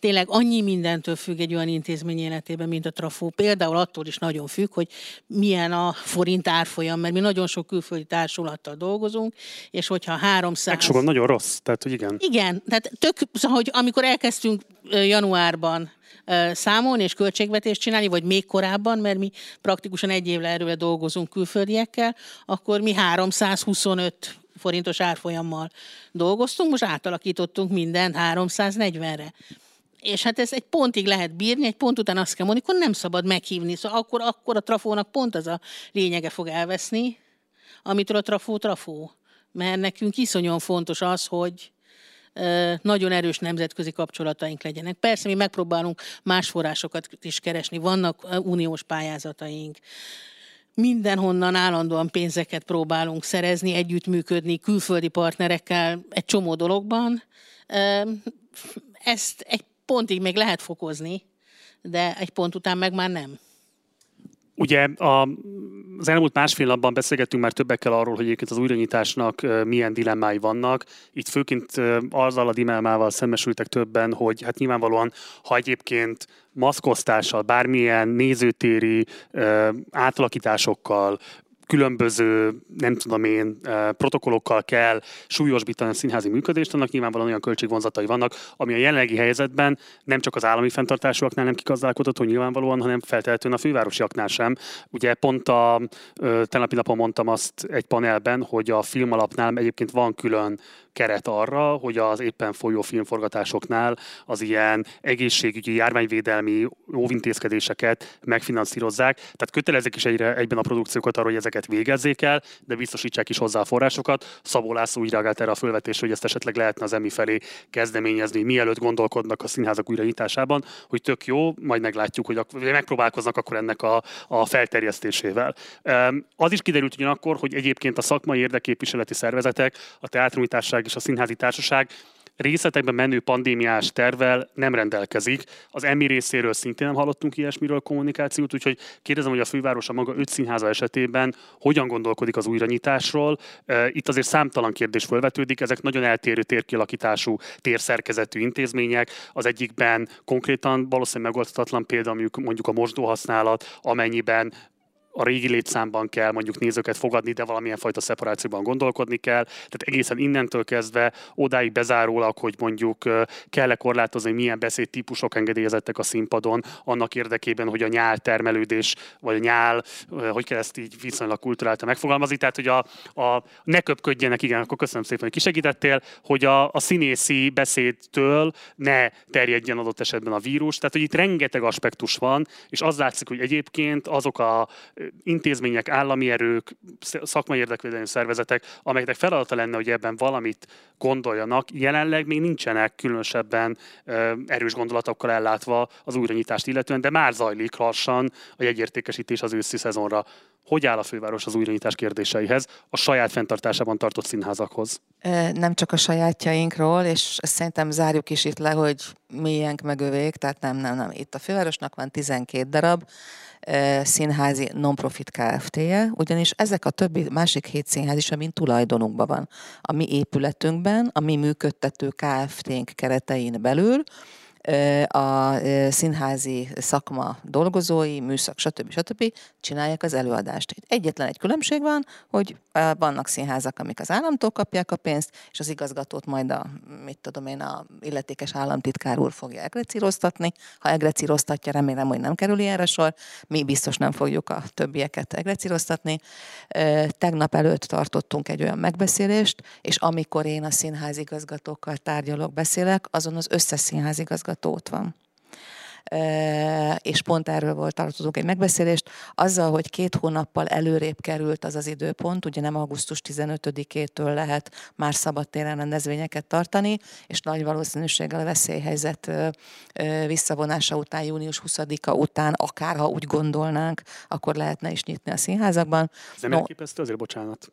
tényleg annyi mindentől függ egy olyan intézmény életében, mint a trafó. Például attól is nagyon függ, hogy milyen a forint árfolyam, mert mi nagyon sok külföldi társulattal dolgozunk, és hogyha 300... Megsokan nagyon rossz, tehát hogy igen. Igen, tehát tök, szóval, hogy amikor elkezdtünk januárban számolni és költségvetést csinálni, vagy még korábban, mert mi praktikusan egy évvel erről dolgozunk külföldiekkel, akkor mi 325 forintos árfolyammal dolgoztunk, most átalakítottunk minden 340-re. És hát ez egy pontig lehet bírni, egy pont után azt kell mondani, akkor nem szabad meghívni. Szóval akkor, akkor a trafónak pont az a lényege fog elveszni, amitől a trafó trafó. Mert nekünk iszonyan fontos az, hogy nagyon erős nemzetközi kapcsolataink legyenek. Persze mi megpróbálunk más forrásokat is keresni, vannak uniós pályázataink, mindenhonnan állandóan pénzeket próbálunk szerezni, együttműködni külföldi partnerekkel egy csomó dologban. Ezt egy pontig még lehet fokozni, de egy pont után meg már nem. Ugye a, az elmúlt másfél napban beszélgettünk már többekkel arról, hogy egyébként az újranyitásnak milyen dilemmái vannak. Itt főként azzal a dilemmával szembesültek többen, hogy hát nyilvánvalóan, ha egyébként maszkosztással, bármilyen nézőtéri átalakításokkal, különböző, nem tudom én, protokollokkal kell súlyosbítani a színházi működést, annak nyilvánvalóan olyan költségvonzatai vannak, ami a jelenlegi helyzetben nem csak az állami fenntartásúaknál nem kigazdálkodható nyilvánvalóan, hanem feltehetően a fővárosiaknál sem. Ugye pont a tenapi napon mondtam azt egy panelben, hogy a filmalapnál egyébként van külön keret arra, hogy az éppen folyó filmforgatásoknál az ilyen egészségügyi, járványvédelmi óvintézkedéseket megfinanszírozzák. Tehát kötelezik is egyre, egyben a produkciókat arra, hogy ezeket végezzék el, de biztosítsák is hozzá a forrásokat. Szabó László úgy reagált erre a fölvetésre, hogy ezt esetleg lehetne az EMI felé kezdeményezni, mielőtt gondolkodnak a színházak újranyitásában, hogy tök jó, majd meglátjuk, hogy megpróbálkoznak akkor ennek a, a felterjesztésével. Az is kiderült ugyanakkor, hogy egyébként a szakmai érdeképviseleti szervezetek, a teátrumításság és a Színházi Társaság részletekben menő pandémiás tervel nem rendelkezik. Az EMI részéről szintén nem hallottunk ilyesmiről kommunikációt, úgyhogy kérdezem, hogy a főváros a maga öt színháza esetében hogyan gondolkodik az újranyitásról. Itt azért számtalan kérdés felvetődik, ezek nagyon eltérő térkialakítású, térszerkezetű intézmények. Az egyikben konkrétan valószínűleg megoldhatatlan példa mondjuk a mosdóhasználat, amennyiben a régi létszámban kell mondjuk nézőket fogadni, de valamilyen fajta szeparációban gondolkodni kell. Tehát egészen innentől kezdve odáig bezárólag, hogy mondjuk kell-e korlátozni, milyen beszédtípusok engedélyezettek a színpadon, annak érdekében, hogy a nyál termelődés, vagy a nyál, hogy kell ezt így viszonylag kulturáltan megfogalmazni, tehát hogy a, a ne köpködjenek, igen, akkor köszönöm szépen, hogy kisegítettél, hogy a, a színészi beszédtől ne terjedjen adott esetben a vírus. Tehát, hogy itt rengeteg aspektus van, és az látszik, hogy egyébként azok a intézmények, állami erők, szakmai érdekvédelmi szervezetek, amelyeknek feladata lenne, hogy ebben valamit gondoljanak, jelenleg még nincsenek különösebben erős gondolatokkal ellátva az újranyitást illetően, de már zajlik lassan a jegyértékesítés az őszi szezonra. Hogy áll a főváros az újranyitás kérdéseihez, a saját fenntartásában tartott színházakhoz? Nem csak a sajátjainkról, és szerintem zárjuk is itt le, hogy miénk megövék, tehát nem, nem, nem. Itt a fővárosnak van 12 darab, színházi non-profit Kft-je, ugyanis ezek a többi másik hét színház is, amin tulajdonunkban van. A mi épületünkben, a mi működtető Kft-nk keretein belül, a színházi szakma dolgozói, műszak, stb. stb. csinálják az előadást. Egyetlen egy különbség van, hogy vannak színházak, amik az államtól kapják a pénzt, és az igazgatót majd a, mit tudom én, a illetékes államtitkár úr fogja egrecíroztatni. Ha egrecíroztatja, remélem, hogy nem kerül ilyenre sor. Mi biztos nem fogjuk a többieket egrecíroztatni. Tegnap előtt tartottunk egy olyan megbeszélést, és amikor én a színházigazgatókkal tárgyalok, beszélek, azon az összes színházigazgató hallgató ott van. És pont erről volt tartozunk egy megbeszélést, azzal, hogy két hónappal előrébb került az az időpont, ugye nem augusztus 15-től lehet már szabadtéren rendezvényeket tartani, és nagy valószínűséggel a veszélyhelyzet visszavonása után, június 20-a után, akár ha úgy gondolnánk, akkor lehetne is nyitni a színházakban. Ez nem no, elképesztő, azért bocsánat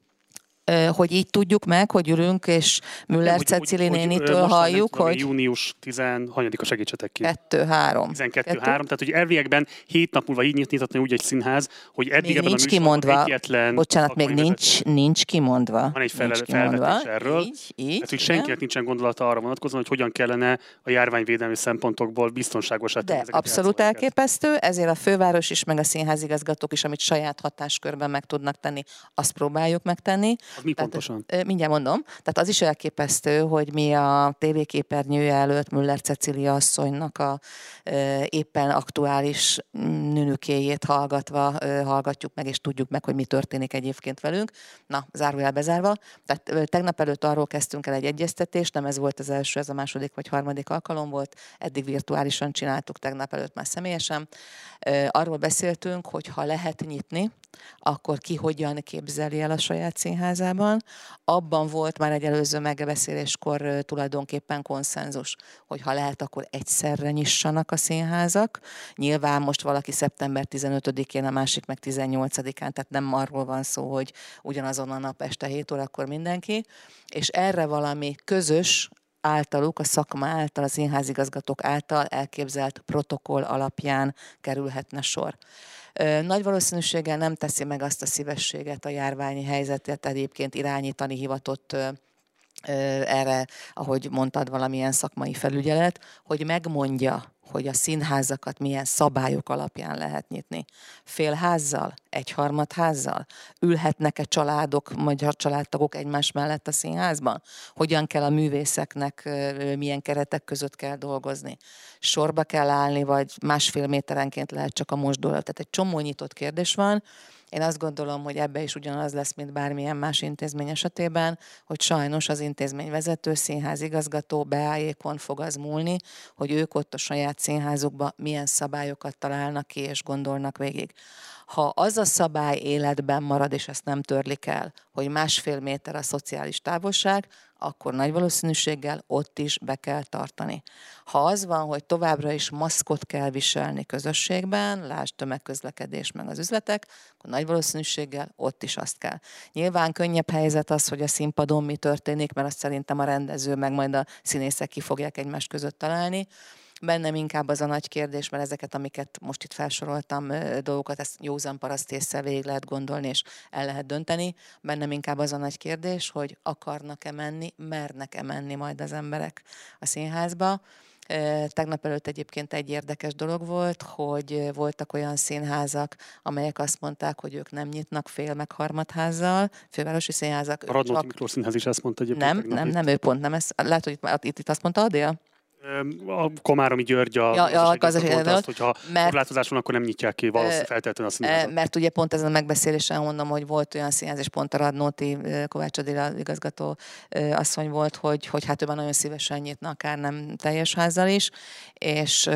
hogy így tudjuk meg, hogy ülünk, és Müller Cecili nénitől halljuk, hogy... Június 10, hanyadika segítsetek ki? 2-3. 12-3, tehát hogy elviekben 7 nap múlva így nyitni úgy egy színház, hogy eddig még ebben nincs a kimondva. egyetlen... Bocsánat, még nincs, nincs kimondva. Van egy fel, felvetés erről. Így, így, tehát, hogy senkinek nincsen gondolata arra vonatkozóan, hogy hogyan kellene a járványvédelmi szempontokból biztonságosat De abszolút elképesztő, ezért a főváros is, meg a színházigazgatók is, amit saját hatáskörben meg tudnak tenni, azt próbáljuk megtenni Az mi pontosan? Tehát, mindjárt mondom. Tehát az is elképesztő, hogy mi a tévéképernyője előtt Müller Cecilia asszonynak a éppen aktuális nőnökéjét hallgatva hallgatjuk meg, és tudjuk meg, hogy mi történik egyébként velünk. Na, zárójel bezárva. Tehát tegnap előtt arról kezdtünk el egy egyeztetést, nem ez volt az első, ez a második vagy harmadik alkalom volt, eddig virtuálisan csináltuk, tegnap előtt már személyesen. Arról beszéltünk, hogy ha lehet nyitni, akkor ki hogyan képzeli el a saját színházában. Abban volt már egy előző megbeszéléskor tulajdonképpen konszenzus, hogy ha lehet, akkor egyszerre nyissanak a színházak. Nyilván most valaki szeptember 15-én, a másik meg 18-án, tehát nem arról van szó, hogy ugyanazon a nap este 7 órakor mindenki, és erre valami közös, általuk, a szakma által, az színházigazgatók által elképzelt protokoll alapján kerülhetne sor. Nagy valószínűséggel nem teszi meg azt a szívességet a járványi helyzetet egyébként irányítani hivatott erre, ahogy mondtad, valamilyen szakmai felügyelet, hogy megmondja, hogy a színházakat milyen szabályok alapján lehet nyitni. Félházzal, egyharmadházzal? Ülhetnek-e családok, magyar családtagok egymás mellett a színházban? Hogyan kell a művészeknek, milyen keretek között kell dolgozni? Sorba kell állni, vagy másfél méterenként lehet csak a mosdóra? Tehát egy csomó nyitott kérdés van, én azt gondolom, hogy ebbe is ugyanaz lesz, mint bármilyen más intézmény esetében, hogy sajnos az intézményvezető, színházigazgató beálljékon fog az múlni, hogy ők ott a saját színházukba milyen szabályokat találnak ki és gondolnak végig. Ha az a szabály életben marad, és ezt nem törlik el, hogy másfél méter a szociális távolság, akkor nagy valószínűséggel ott is be kell tartani. Ha az van, hogy továbbra is maszkot kell viselni közösségben, lásd tömegközlekedés meg az üzletek, akkor nagy valószínűséggel ott is azt kell. Nyilván könnyebb helyzet az, hogy a színpadon mi történik, mert azt szerintem a rendező meg majd a színészek ki fogják egymás között találni bennem inkább az a nagy kérdés, mert ezeket, amiket most itt felsoroltam, dolgokat, ezt józan paraszt észre végig lehet gondolni, és el lehet dönteni. Bennem inkább az a nagy kérdés, hogy akarnak-e menni, mernek-e menni majd az emberek a színházba. Tegnap előtt egyébként egy érdekes dolog volt, hogy voltak olyan színházak, amelyek azt mondták, hogy ők nem nyitnak fél meg harmadházzal, fővárosi színházak. A Radnóti csak... Miklós Színház is ezt mondta egyébként. Nem, nem, nem, ő pont nem. Ezt, lehet, hogy itt, itt, itt azt mondta Adél? A Komáromi György a, ja, ja, gazdasági azt, hogyha mert, korlátozás van, akkor nem nyitják ki valószínűleg feltétlenül a színházat. Mert ugye pont ezen a megbeszélésen mondom, hogy volt olyan színház, és pont a Radnóti Kovács Adéla igazgató asszony volt, hogy, hogy hát ő már nagyon szívesen nyitna, akár nem teljes házzal is, és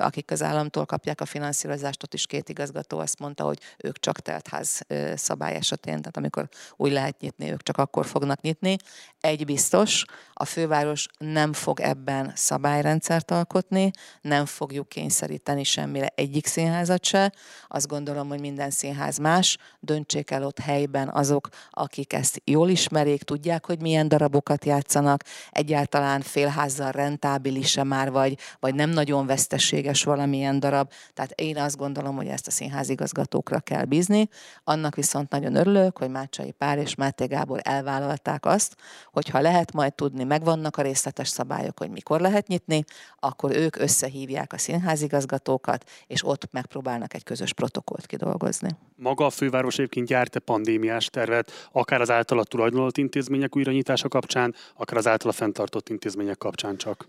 akik az államtól kapják a finanszírozást, ott is két igazgató azt mondta, hogy ők csak teltház szabály esetén, tehát amikor úgy lehet nyitni, ők csak akkor fognak nyitni. Egy biztos, a főváros nem fog ebben szabályrendszert alkotni, nem fogjuk kényszeríteni semmire egyik színházat se. Azt gondolom, hogy minden színház más, döntsék el ott helyben azok, akik ezt jól ismerik, tudják, hogy milyen darabokat játszanak, egyáltalán félházzal rentábilis-e már, vagy, vagy nem nagyon veszteséges valamilyen darab. Tehát én azt gondolom, hogy ezt a színházigazgatókra kell bízni. Annak viszont nagyon örülök, hogy Mácsai Pár és Máté Gábor elvállalták azt, hogy ha lehet majd tudni, megvannak a részletes szabályok, hogy mikor lehet lehet nyitni, akkor ők összehívják a színházigazgatókat, és ott megpróbálnak egy közös protokollt kidolgozni. Maga a főváros egyébként gyárt-e pandémiás tervet, akár az általa tulajdonolt intézmények újranyitása kapcsán, akár az általa fenntartott intézmények kapcsán csak?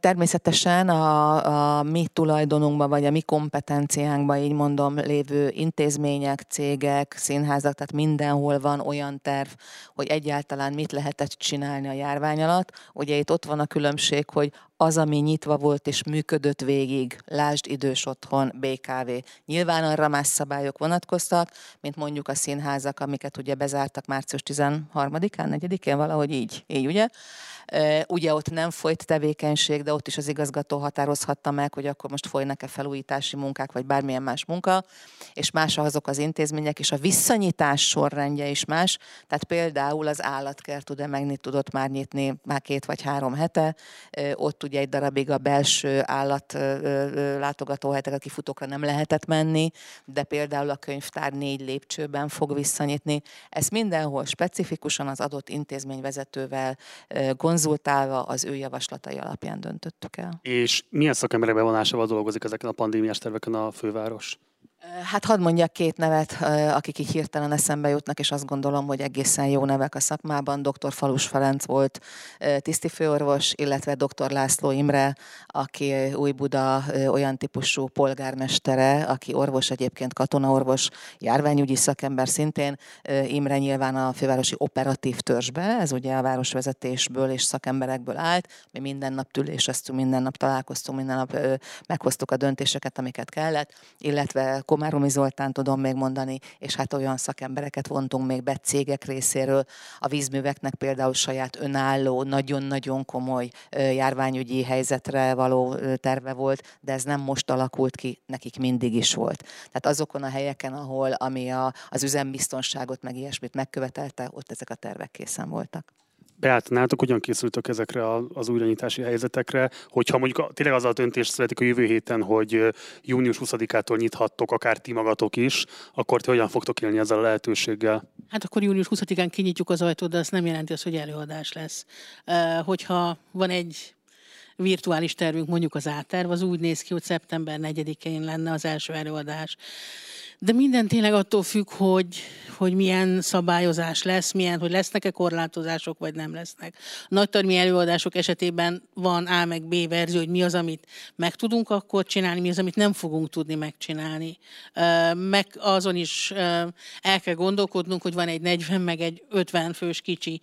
Természetesen a, a mi tulajdonunkban, vagy a mi kompetenciánkban, így mondom, lévő intézmények, cégek, színházak, tehát mindenhol van olyan terv, hogy egyáltalán mit lehetett csinálni a járvány alatt. Ugye itt ott van a különbség, hogy az, ami nyitva volt és működött végig, lásd idős otthon, BKV. Nyilván arra más szabályok vonatkoztak, mint mondjuk a színházak, amiket ugye bezártak március 13-án, 4-én, valahogy így, így ugye? Ugye ott nem folyt tevékenység, de ott is az igazgató határozhatta meg, hogy akkor most folynak-e felújítási munkák, vagy bármilyen más munka, és más azok az intézmények, és a visszanyitás sorrendje is más. Tehát például az állatkert tud-e megnyit, tudott már nyitni már két vagy három hete, ott ugye egy darabig a belső állat látogatóhelyek, a kifutókra nem lehetett menni, de például a könyvtár négy lépcsőben fog visszanyitni. Ezt mindenhol specifikusan az adott intézményvezetővel konzultálva az ő javaslatai alapján döntöttük el. És milyen szakemberek bevonásával dolgozik ezeken a pandémiás terveken a főváros? Hát hadd mondjak két nevet, akik így hirtelen eszembe jutnak, és azt gondolom, hogy egészen jó nevek a szakmában. Dr. Falus Ferenc volt tisztifőorvos, illetve dr. László Imre, aki új Buda olyan típusú polgármestere, aki orvos egyébként, katonaorvos, járványügyi szakember szintén. Imre nyilván a fővárosi operatív törzsbe, ez ugye a városvezetésből és szakemberekből állt. Mi minden nap tüléseztünk, minden nap találkoztunk, minden nap meghoztuk a döntéseket, amiket kellett, illetve Komáromi Zoltán tudom még mondani, és hát olyan szakembereket vontunk még be cégek részéről. A vízműveknek például saját önálló, nagyon-nagyon komoly járványügyi helyzetre való terve volt, de ez nem most alakult ki, nekik mindig is volt. Tehát azokon a helyeken, ahol ami a, az üzembiztonságot meg ilyesmit megkövetelte, ott ezek a tervek készen voltak. Beát, nálatok hogyan készültök ezekre az újranyitási helyzetekre, hogyha mondjuk tényleg az a döntés születik a jövő héten, hogy június 20-ától nyithattok, akár ti magatok is, akkor ti hogyan fogtok élni ezzel a lehetőséggel? Hát akkor június 20-án kinyitjuk az ajtót, de ez nem jelenti azt, hogy előadás lesz. Hogyha van egy virtuális tervünk, mondjuk az átterv, az úgy néz ki, hogy szeptember 4-én lenne az első előadás. De minden tényleg attól függ, hogy, hogy milyen szabályozás lesz, milyen, hogy lesznek-e korlátozások, vagy nem lesznek. A nagytarmi előadások esetében van A meg B verzió, hogy mi az, amit meg tudunk akkor csinálni, mi az, amit nem fogunk tudni megcsinálni. Meg azon is el kell gondolkodnunk, hogy van egy 40 meg egy 50 fős kicsi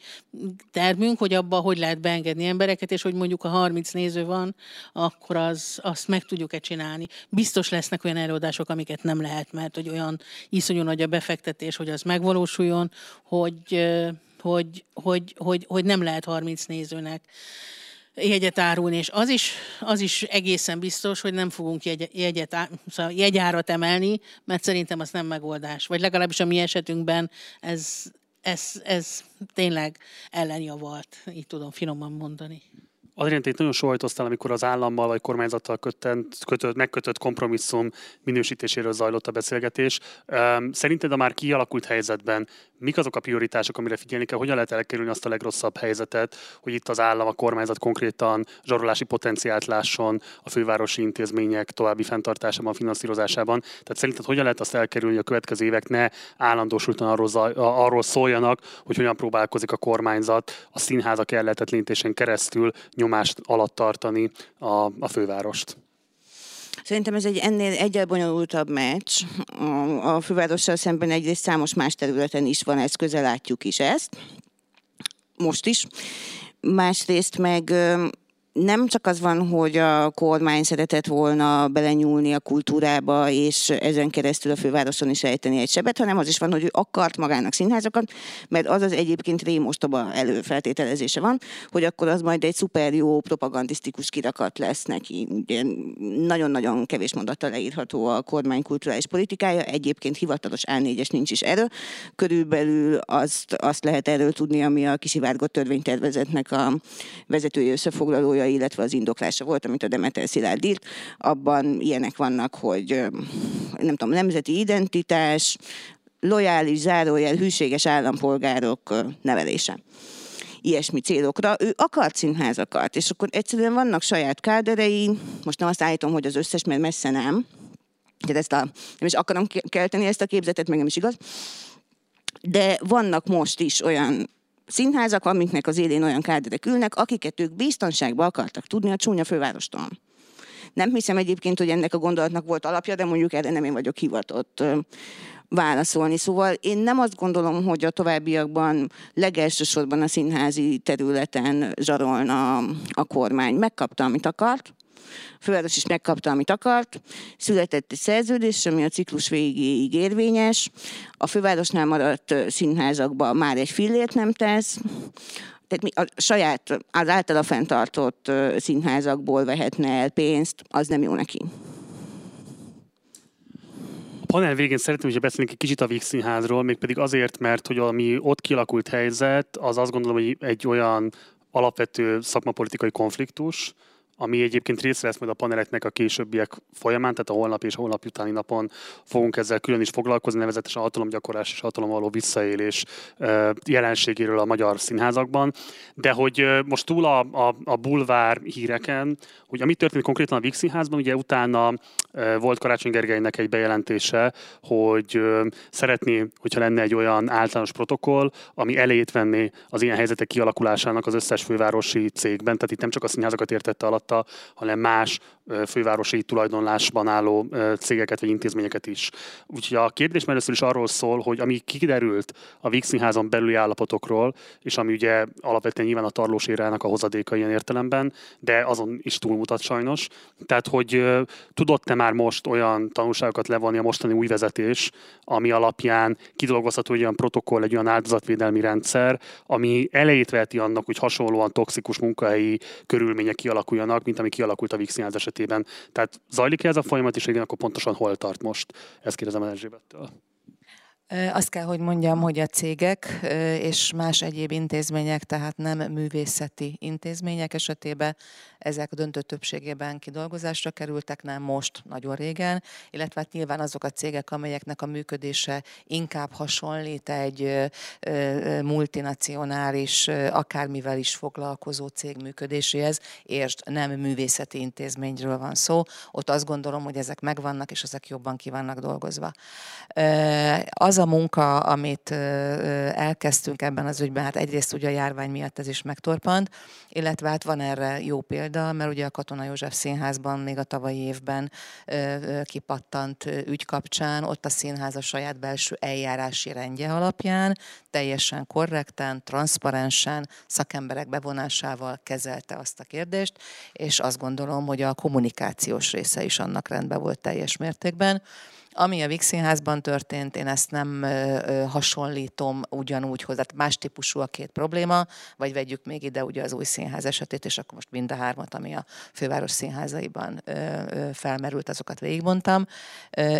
termünk, hogy abba hogy lehet beengedni embereket, és hogy mondjuk a 30 néző van, akkor az, azt meg tudjuk-e csinálni. Biztos lesznek olyan előadások, amiket nem lehet, mert hogy olyan iszonyú nagy a befektetés, hogy az megvalósuljon, hogy, hogy, hogy, hogy, hogy nem lehet 30 nézőnek jegyet árulni, és az is, az is egészen biztos, hogy nem fogunk jegy, jegyet, szóval jegyárat emelni, mert szerintem az nem megoldás. Vagy legalábbis a mi esetünkben ez, ez, ez tényleg ellenjavalt, így tudom finoman mondani. Adrien, itt nagyon sohajtoztál, amikor az állammal vagy kormányzattal kötött, kötött, megkötött kompromisszum minősítéséről zajlott a beszélgetés. Szerinted a már kialakult helyzetben mik azok a prioritások, amire figyelni kell, hogyan lehet elkerülni azt a legrosszabb helyzetet, hogy itt az állam, a kormányzat konkrétan zsarolási potenciált lásson a fővárosi intézmények további fenntartásában, finanszírozásában. Tehát szerinted hogyan lehet azt elkerülni, hogy a következő évek ne állandósultan arról, arról szóljanak, hogy hogyan próbálkozik a kormányzat a színházak ellehetetlenítésén keresztül nyomást alatt tartani a, a fővárost? Szerintem ez egy ennél egyel bonyolultabb meccs. A, a fővárossal szemben egyrészt számos más területen is van ez, közel látjuk is ezt. Most is. Másrészt meg nem csak az van, hogy a kormány szeretett volna belenyúlni a kultúrába, és ezen keresztül a fővároson is ejteni egy sebet, hanem az is van, hogy ő akart magának színházakat, mert az az egyébként rémostoba előfeltételezése van, hogy akkor az majd egy szuper jó propagandisztikus kirakat lesz neki. Nagyon-nagyon kevés mondattal leírható a kormány kulturális politikája, egyébként hivatalos A4-es nincs is erről. Körülbelül azt, azt lehet erről tudni, ami a kisivárgott törvénytervezetnek a vezetői összefoglalója célja, illetve az indoklása volt, amit a Demeter Szilárd írt. Abban ilyenek vannak, hogy nem tudom, nemzeti identitás, lojális, zárójel, hűséges állampolgárok nevelése ilyesmi célokra. Ő akart színházakat, és akkor egyszerűen vannak saját káderei, most nem azt állítom, hogy az összes, mert messze nem, tehát ezt a, nem is akarom kelteni ezt a képzetet, meg nem is igaz, de vannak most is olyan színházak, amiknek az élén olyan káderek ülnek, akiket ők biztonságba akartak tudni a csúnya fővárostól. Nem hiszem egyébként, hogy ennek a gondolatnak volt alapja, de mondjuk erre nem én vagyok hivatott válaszolni. Szóval én nem azt gondolom, hogy a továbbiakban legelsősorban a színházi területen zsarolna a kormány. Megkapta, amit akart, a főváros is megkapta, amit akart. Született egy szerződés, ami a ciklus végéig érvényes. A fővárosnál maradt színházakban már egy fillért nem tesz. Tehát mi a saját, az általa fenntartott színházakból vehetne el pénzt, az nem jó neki. A panel végén szeretném, hogy beszélnénk egy kicsit a Víg Színházról, mégpedig azért, mert hogy ami ott kialakult helyzet, az azt gondolom, hogy egy olyan alapvető szakmapolitikai konfliktus, ami egyébként része lesz majd a paneleknek a későbbiek folyamán, tehát a holnap és holnap utáni napon fogunk ezzel külön is foglalkozni, nevezetesen a hatalomgyakorlás és hatalom való visszaélés jelenségéről a magyar színházakban. De hogy most túl a, a, a bulvár híreken, hogy ami történt konkrétan a Vix Színházban, ugye utána volt Karácsony Gergelynek egy bejelentése, hogy szeretné, hogyha lenne egy olyan általános protokoll, ami elejét venné az ilyen helyzetek kialakulásának az összes fővárosi cégben. Tehát itt nem csak a színházakat értette alatta, hanem más fővárosi tulajdonlásban álló cégeket vagy intézményeket is. Úgyhogy a kérdés először is arról szól, hogy ami kiderült a Víg Színházon belüli állapotokról, és ami ugye alapvetően nyilván a tarlós érának a hozadéka ilyen értelemben, de azon is túlmutat sajnos. Tehát, hogy tudott-e már most olyan tanulságokat levonni a mostani új vezetés, ami alapján kidolgozható egy olyan protokoll, egy olyan áldozatvédelmi rendszer, ami elejét veheti annak, hogy hasonlóan toxikus munkahelyi körülmények kialakuljanak, mint ami kialakult a Víg Színház esetében. Tehát zajlik-e ez a folyamat, és igen, akkor pontosan hol tart most? Ezt kérdezem Erzsébettől. Azt kell, hogy mondjam, hogy a cégek és más egyéb intézmények, tehát nem művészeti intézmények esetében ezek döntő többségében kidolgozásra kerültek, nem most, nagyon régen, illetve hát nyilván azok a cégek, amelyeknek a működése inkább hasonlít egy multinacionális, akármivel is foglalkozó cég működéséhez, és nem művészeti intézményről van szó. Ott azt gondolom, hogy ezek megvannak, és ezek jobban ki vannak dolgozva. Az a munka, amit elkezdtünk ebben az ügyben, hát egyrészt ugye a járvány miatt ez is megtorpant, illetve hát van erre jó példa, mert ugye a Katona József Színházban még a tavalyi évben kipattant ügy kapcsán, ott a színház a saját belső eljárási rendje alapján teljesen korrekten, transzparensen, szakemberek bevonásával kezelte azt a kérdést, és azt gondolom, hogy a kommunikációs része is annak rendben volt teljes mértékben. Ami a Vix Színházban történt, én ezt nem hasonlítom ugyanúgy hozzá. Más típusú a két probléma, vagy vegyük még ide ugye az új színház esetét, és akkor most mind a hármat, ami a főváros színházaiban felmerült, azokat végigmondtam.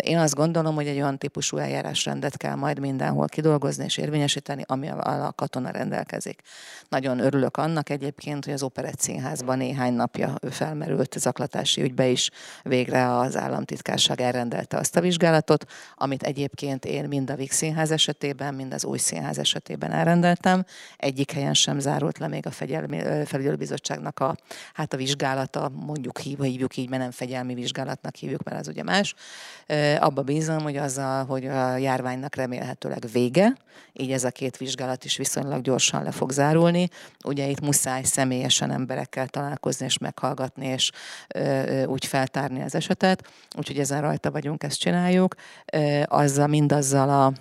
Én azt gondolom, hogy egy olyan típusú eljárásrendet kell majd mindenhol kidolgozni és érvényesíteni, ami a katona rendelkezik. Nagyon örülök annak egyébként, hogy az Operett Színházban néhány napja felmerült zaklatási ügybe is végre az államtitkárság elrendelte azt a vizsgálatot, vizsgálatot, amit egyébként én mind a Vix Színház esetében, mind az új színház esetében elrendeltem. Egyik helyen sem zárult le még a felügyelőbizottságnak a, hát a vizsgálata, mondjuk hívjuk így, mert nem fegyelmi vizsgálatnak hívjuk, mert az ugye más. Abba bízom, hogy azzal, hogy a járványnak remélhetőleg vége, így ez a két vizsgálat is viszonylag gyorsan le fog zárulni. Ugye itt muszáj személyesen emberekkel találkozni és meghallgatni, és úgy feltárni az esetet, úgyhogy ezen rajta vagyunk, ezt csináljuk csináljuk, azzal, mindazzal a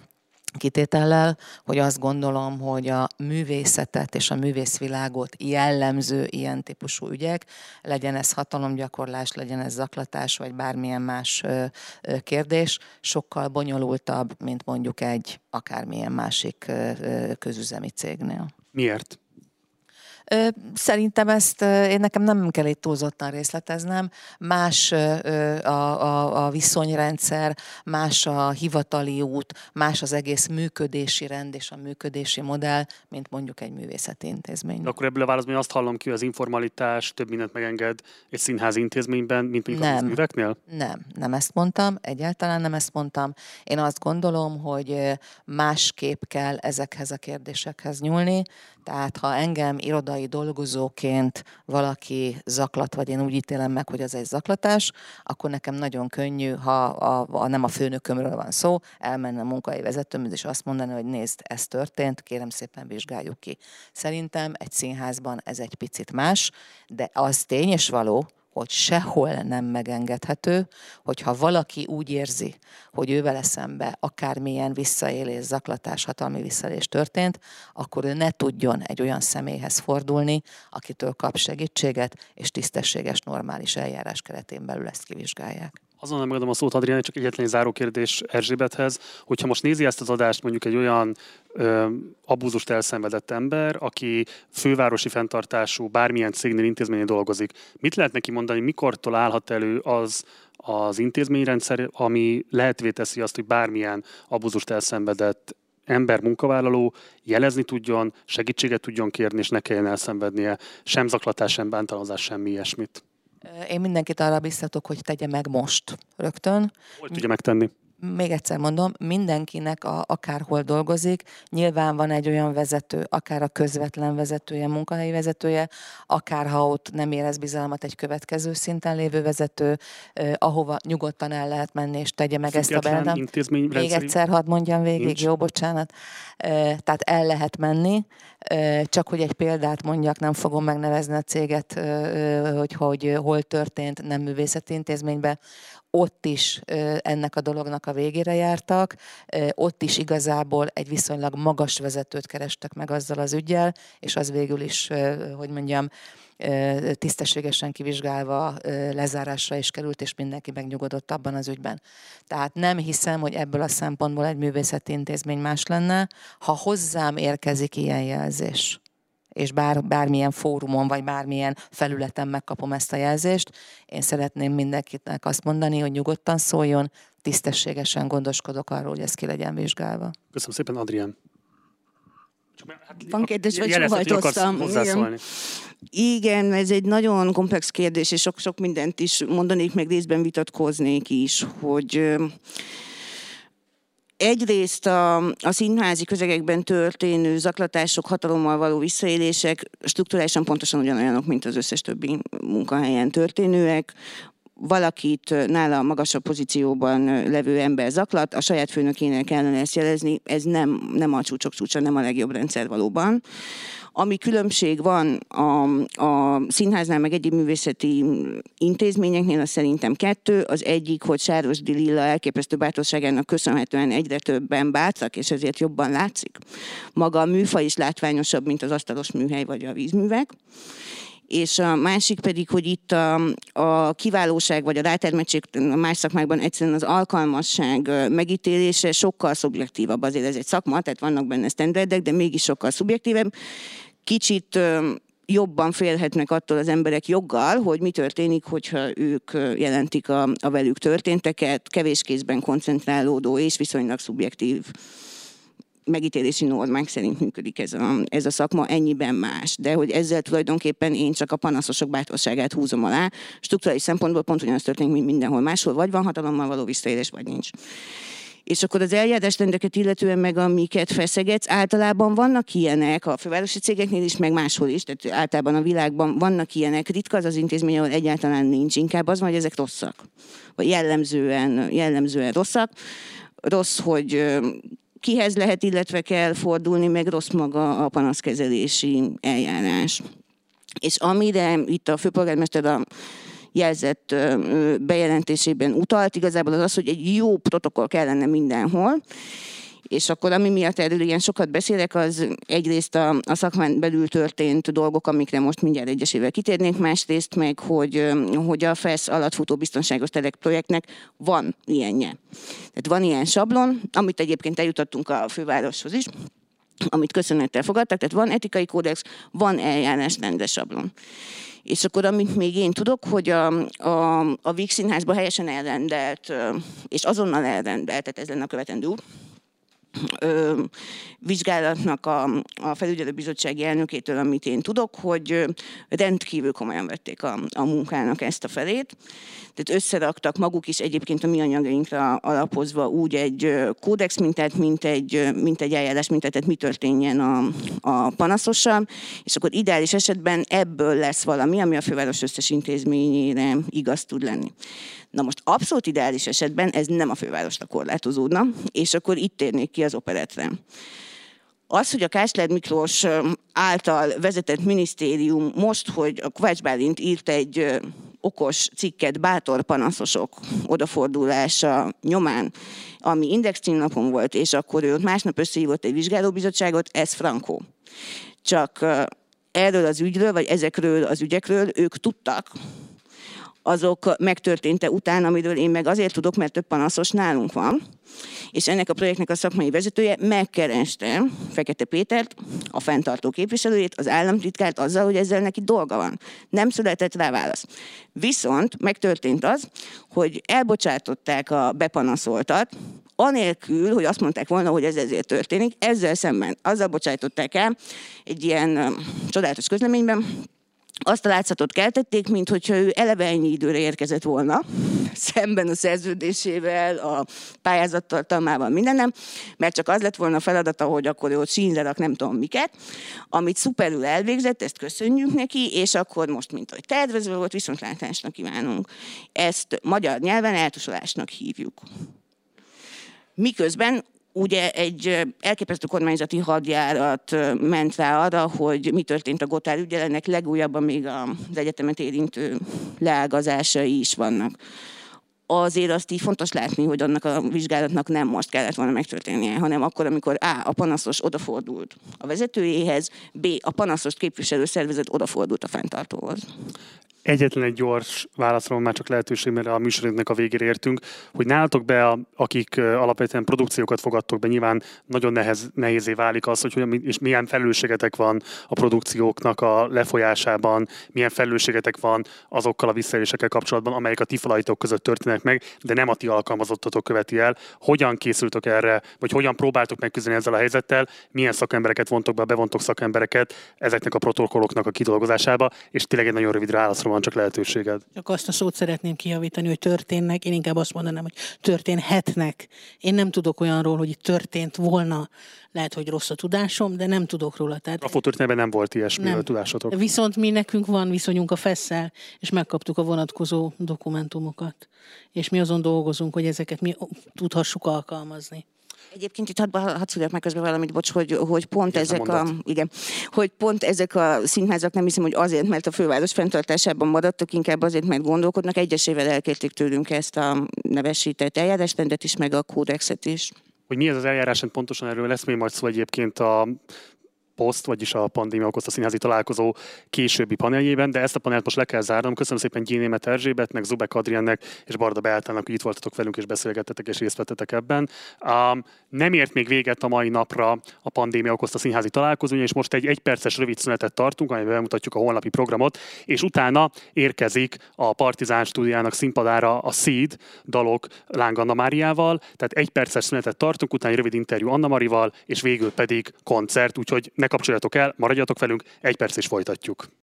kitétellel, hogy azt gondolom, hogy a művészetet és a művészvilágot jellemző ilyen típusú ügyek, legyen ez hatalomgyakorlás, legyen ez zaklatás, vagy bármilyen más kérdés, sokkal bonyolultabb, mint mondjuk egy akármilyen másik közüzemi cégnél. Miért? Szerintem ezt én nekem nem kell itt túlzottan részleteznem. Más a, a, a viszonyrendszer, más a hivatali út, más az egész működési rend és a működési modell, mint mondjuk egy művészeti intézmény. De akkor ebből a válaszban azt hallom ki, hogy az informalitás több mindent megenged egy színházi intézményben, mint mondjuk nem, a műveknél? Nem, nem ezt mondtam, egyáltalán nem ezt mondtam. Én azt gondolom, hogy másképp kell ezekhez a kérdésekhez nyúlni. Tehát ha engem irodai dolgozóként valaki zaklat, vagy én úgy ítélem meg, hogy az egy zaklatás, akkor nekem nagyon könnyű, ha a, a, nem a főnökömről van szó, elmenne a munkai vezetőmhöz, és azt mondani, hogy nézd, ez történt, kérem szépen vizsgáljuk ki. Szerintem egy színházban ez egy picit más, de az tény és való, hogy sehol nem megengedhető, hogyha valaki úgy érzi, hogy ő vele szembe akármilyen visszaélés, zaklatás, hatalmi visszaélés történt, akkor ő ne tudjon egy olyan személyhez fordulni, akitől kap segítséget, és tisztességes, normális eljárás keretén belül ezt kivizsgálják. Azonnal megadom a szót, Adrián, csak egyetlen egy záró kérdés Erzsébethez. Hogyha most nézi ezt az adást mondjuk egy olyan ö, abúzust elszenvedett ember, aki fővárosi fenntartású bármilyen cégnél, intézménynél dolgozik, mit lehet neki mondani, mikortól állhat elő az az intézményrendszer, ami lehetővé teszi azt, hogy bármilyen abúzust elszenvedett ember, munkavállaló jelezni tudjon, segítséget tudjon kérni, és ne kelljen elszenvednie sem zaklatás, sem bántalmazás, semmi ilyesmit. Én mindenkit arra biztatok, hogy tegye meg most, rögtön. Hogy tudja megtenni? Még egyszer mondom, mindenkinek a, akárhol dolgozik, nyilván van egy olyan vezető, akár a közvetlen vezetője, munkahelyi vezetője, akár ha ott nem érez bizalmat egy következő szinten lévő vezető, eh, ahova nyugodtan el lehet menni, és tegye meg Független ezt a beldem. Még egyszer hadd mondjam végig, Nincs. jó, bocsánat. Eh, tehát el lehet menni, eh, csak hogy egy példát mondjak, nem fogom megnevezni a céget, hogy, hogy hol történt, nem művészeti intézménybe, ott is ennek a dolognak a végére jártak, ott is igazából egy viszonylag magas vezetőt kerestek meg azzal az ügyel, és az végül is, hogy mondjam, tisztességesen kivizsgálva lezárásra is került, és mindenki megnyugodott abban az ügyben. Tehát nem hiszem, hogy ebből a szempontból egy művészeti intézmény más lenne, ha hozzám érkezik ilyen jelzés és bár, bármilyen fórumon, vagy bármilyen felületen megkapom ezt a jelzést, én szeretném mindenkinek azt mondani, hogy nyugodtan szóljon, tisztességesen gondoskodok arról, hogy ez ki legyen vizsgálva. Köszönöm szépen, Adrián. Hát, Van kérdés, vagy óhajtoztam. Igen. Igen, ez egy nagyon komplex kérdés, és sok-sok mindent is mondanék, meg részben vitatkoznék is, hogy egyrészt a, a színházi közegekben történő zaklatások, hatalommal való visszaélések strukturálisan pontosan ugyanolyanok, mint az összes többi munkahelyen történőek valakit nála magasabb pozícióban levő ember zaklat, a saját főnökének kellene ezt jelezni, ez nem, nem a csúcsok csúcsa, nem a legjobb rendszer valóban. Ami különbség van a, a színháznál, meg egyéb művészeti intézményeknél, az szerintem kettő. Az egyik, hogy Sáros Lilla elképesztő bátorságának köszönhetően egyre többen bátrak, és ezért jobban látszik. Maga a műfaj is látványosabb, mint az asztalos műhely vagy a vízművek és a másik pedig, hogy itt a, a kiválóság vagy a rátermettség más szakmákban egyszerűen az alkalmasság megítélése sokkal szubjektívabb. Azért ez egy szakma, tehát vannak benne standardek, de mégis sokkal szubjektívebb. Kicsit jobban félhetnek attól az emberek joggal, hogy mi történik, hogyha ők jelentik a, a velük történteket, kevés kézben koncentrálódó és viszonylag szubjektív megítélési normák szerint működik ez a, ez a szakma, ennyiben más. De hogy ezzel tulajdonképpen én csak a panaszosok bátorságát húzom alá. Struktúrális szempontból pont ugyanaz történik, mint mindenhol máshol, vagy van hatalommal való visszaélés, vagy nincs. És akkor az eljárásrendeket illetően meg amiket feszegetsz, általában vannak ilyenek a fővárosi cégeknél is, meg máshol is, tehát általában a világban vannak ilyenek. Ritka az az intézmény, ahol egyáltalán nincs, inkább az van, hogy ezek rosszak, vagy jellemzően, jellemzően rosszak. Rossz, hogy kihez lehet, illetve kell fordulni, meg rossz maga a panaszkezelési eljárás. És amire itt a főpolgármester a jelzett bejelentésében utalt, igazából az az, hogy egy jó protokoll kellene mindenhol, és akkor ami miatt erről ilyen sokat beszélek, az egyrészt a, a szakmán belül történt dolgok, amikre most mindjárt egyesével kitérnénk, másrészt meg, hogy, hogy a FESZ alatt futó biztonságos telek projektnek van ilyenje. Tehát van ilyen sablon, amit egyébként eljutottunk a fővároshoz is, amit köszönettel fogadtak, tehát van etikai kódex, van eljárás sablon. És akkor, amit még én tudok, hogy a, a, a Víg Színházban helyesen elrendelt, és azonnal elrendelt, tehát ez lenne a követendő ö, vizsgálatnak a, a felügyelőbizottsági elnökétől, amit én tudok, hogy rendkívül komolyan vették a, a munkának ezt a felét. Tehát összeraktak maguk is egyébként a mi anyagainkra alapozva úgy egy kódex mintát, mint egy, mint egy eljárás mintát, tehát mi történjen a, a panaszossal, és akkor ideális esetben ebből lesz valami, ami a főváros összes intézményére igaz tud lenni. Na most abszolút ideális esetben ez nem a fővárosra korlátozódna, és akkor itt térnék ki az operetre. Az, hogy a Kásler Miklós által vezetett minisztérium most, hogy a Kovács Bálint írt egy okos cikket bátor panaszosok odafordulása nyomán, ami Index címnapon volt, és akkor ő másnap összehívott egy vizsgálóbizottságot, ez frankó. Csak erről az ügyről, vagy ezekről az ügyekről ők tudtak, azok megtörténte után, amiről én meg azért tudok, mert több panaszos nálunk van. És ennek a projektnek a szakmai vezetője megkereste Fekete Pétert, a fenntartó képviselőjét, az államtitkárt azzal, hogy ezzel neki dolga van. Nem született rá válasz. Viszont megtörtént az, hogy elbocsátották a bepanaszoltat, anélkül, hogy azt mondták volna, hogy ez ezért történik, ezzel szemben azzal bocsájtották el egy ilyen csodálatos közleményben, azt a látszatot keltették, mint hogyha ő eleve ennyi időre érkezett volna, szemben a szerződésével, a pályázattartalmával, mindennem, mert csak az lett volna a feladata, hogy akkor ő ott sínre rak nem tudom miket, amit szuperül elvégzett, ezt köszönjük neki, és akkor most, mint hogy tervezve volt, viszontlátásnak kívánunk. Ezt magyar nyelven eltusolásnak hívjuk. Miközben ugye egy elképesztő kormányzati hadjárat ment rá arra, hogy mi történt a Gotár ügyel, ennek legújabban még az egyetemet érintő leágazásai is vannak. Azért azt így fontos látni, hogy annak a vizsgálatnak nem most kellett volna megtörténnie, hanem akkor, amikor A. a panaszos odafordult a vezetőjéhez, B. a panaszost képviselő szervezet odafordult a fenntartóhoz. Egyetlen egy gyors válaszra már csak lehetőség, mert a műsorünknek a végére értünk, hogy nálatok be, a, akik alapvetően produkciókat fogadtok be, nyilván nagyon nehez, nehézé válik az, hogy hogyan, és milyen felelősségetek van a produkcióknak a lefolyásában, milyen felelősségetek van azokkal a visszaélésekkel kapcsolatban, amelyek a ti falaitok között történnek meg, de nem a ti alkalmazottatok követi el. Hogyan készültök erre, vagy hogyan próbáltok megküzdeni ezzel a helyzettel, milyen szakembereket vontok be, bevontok szakembereket ezeknek a protokolloknak a kidolgozásába, és tényleg egy nagyon rövid válaszra van csak lehetőséged. Csak azt a szót szeretném kijavítani, hogy történnek, én inkább azt mondanám, hogy történhetnek. Én nem tudok olyanról, hogy itt történt volna. Lehet, hogy rossz a tudásom, de nem tudok róla. Tehát... A fotótörténetben nem volt ilyesmi nem. tudásotok. Viszont mi nekünk van viszonyunk a fesszel, és megkaptuk a vonatkozó dokumentumokat. És mi azon dolgozunk, hogy ezeket mi tudhassuk alkalmazni. Egyébként itt hadd had szüljek meg közben valamit, bocs, hogy, hogy pont ezek a, igen, hogy pont ezek a színházak nem hiszem, hogy azért, mert a főváros fenntartásában maradtak, inkább azért, mert gondolkodnak. Egyesével elkérték tőlünk ezt a nevesített eljárásrendet is, meg a kódexet is. Hogy mi ez az eljárásrend pontosan erről lesz még majd szó egyébként a poszt, vagyis a pandémia okozta színházi találkozó későbbi paneljében, de ezt a panelt most le kell zárnom. Köszönöm szépen Gyénémet Erzsébetnek, Zubek Adriennek és Barda Beátának, hogy itt voltatok velünk és beszélgettetek és részt vettetek ebben. Um, nem ért még véget a mai napra a pandémia okozta színházi találkozó, és most egy egyperces rövid szünetet tartunk, amiben bemutatjuk a holnapi programot, és utána érkezik a Partizán stúdiának színpadára a Seed dalok Láng Anna Máriával, tehát egy perces szünetet tartunk, utána egy rövid interjú Anna Marival, és végül pedig koncert, úgyhogy ne kapcsoljatok el, maradjatok velünk, egy perc és folytatjuk.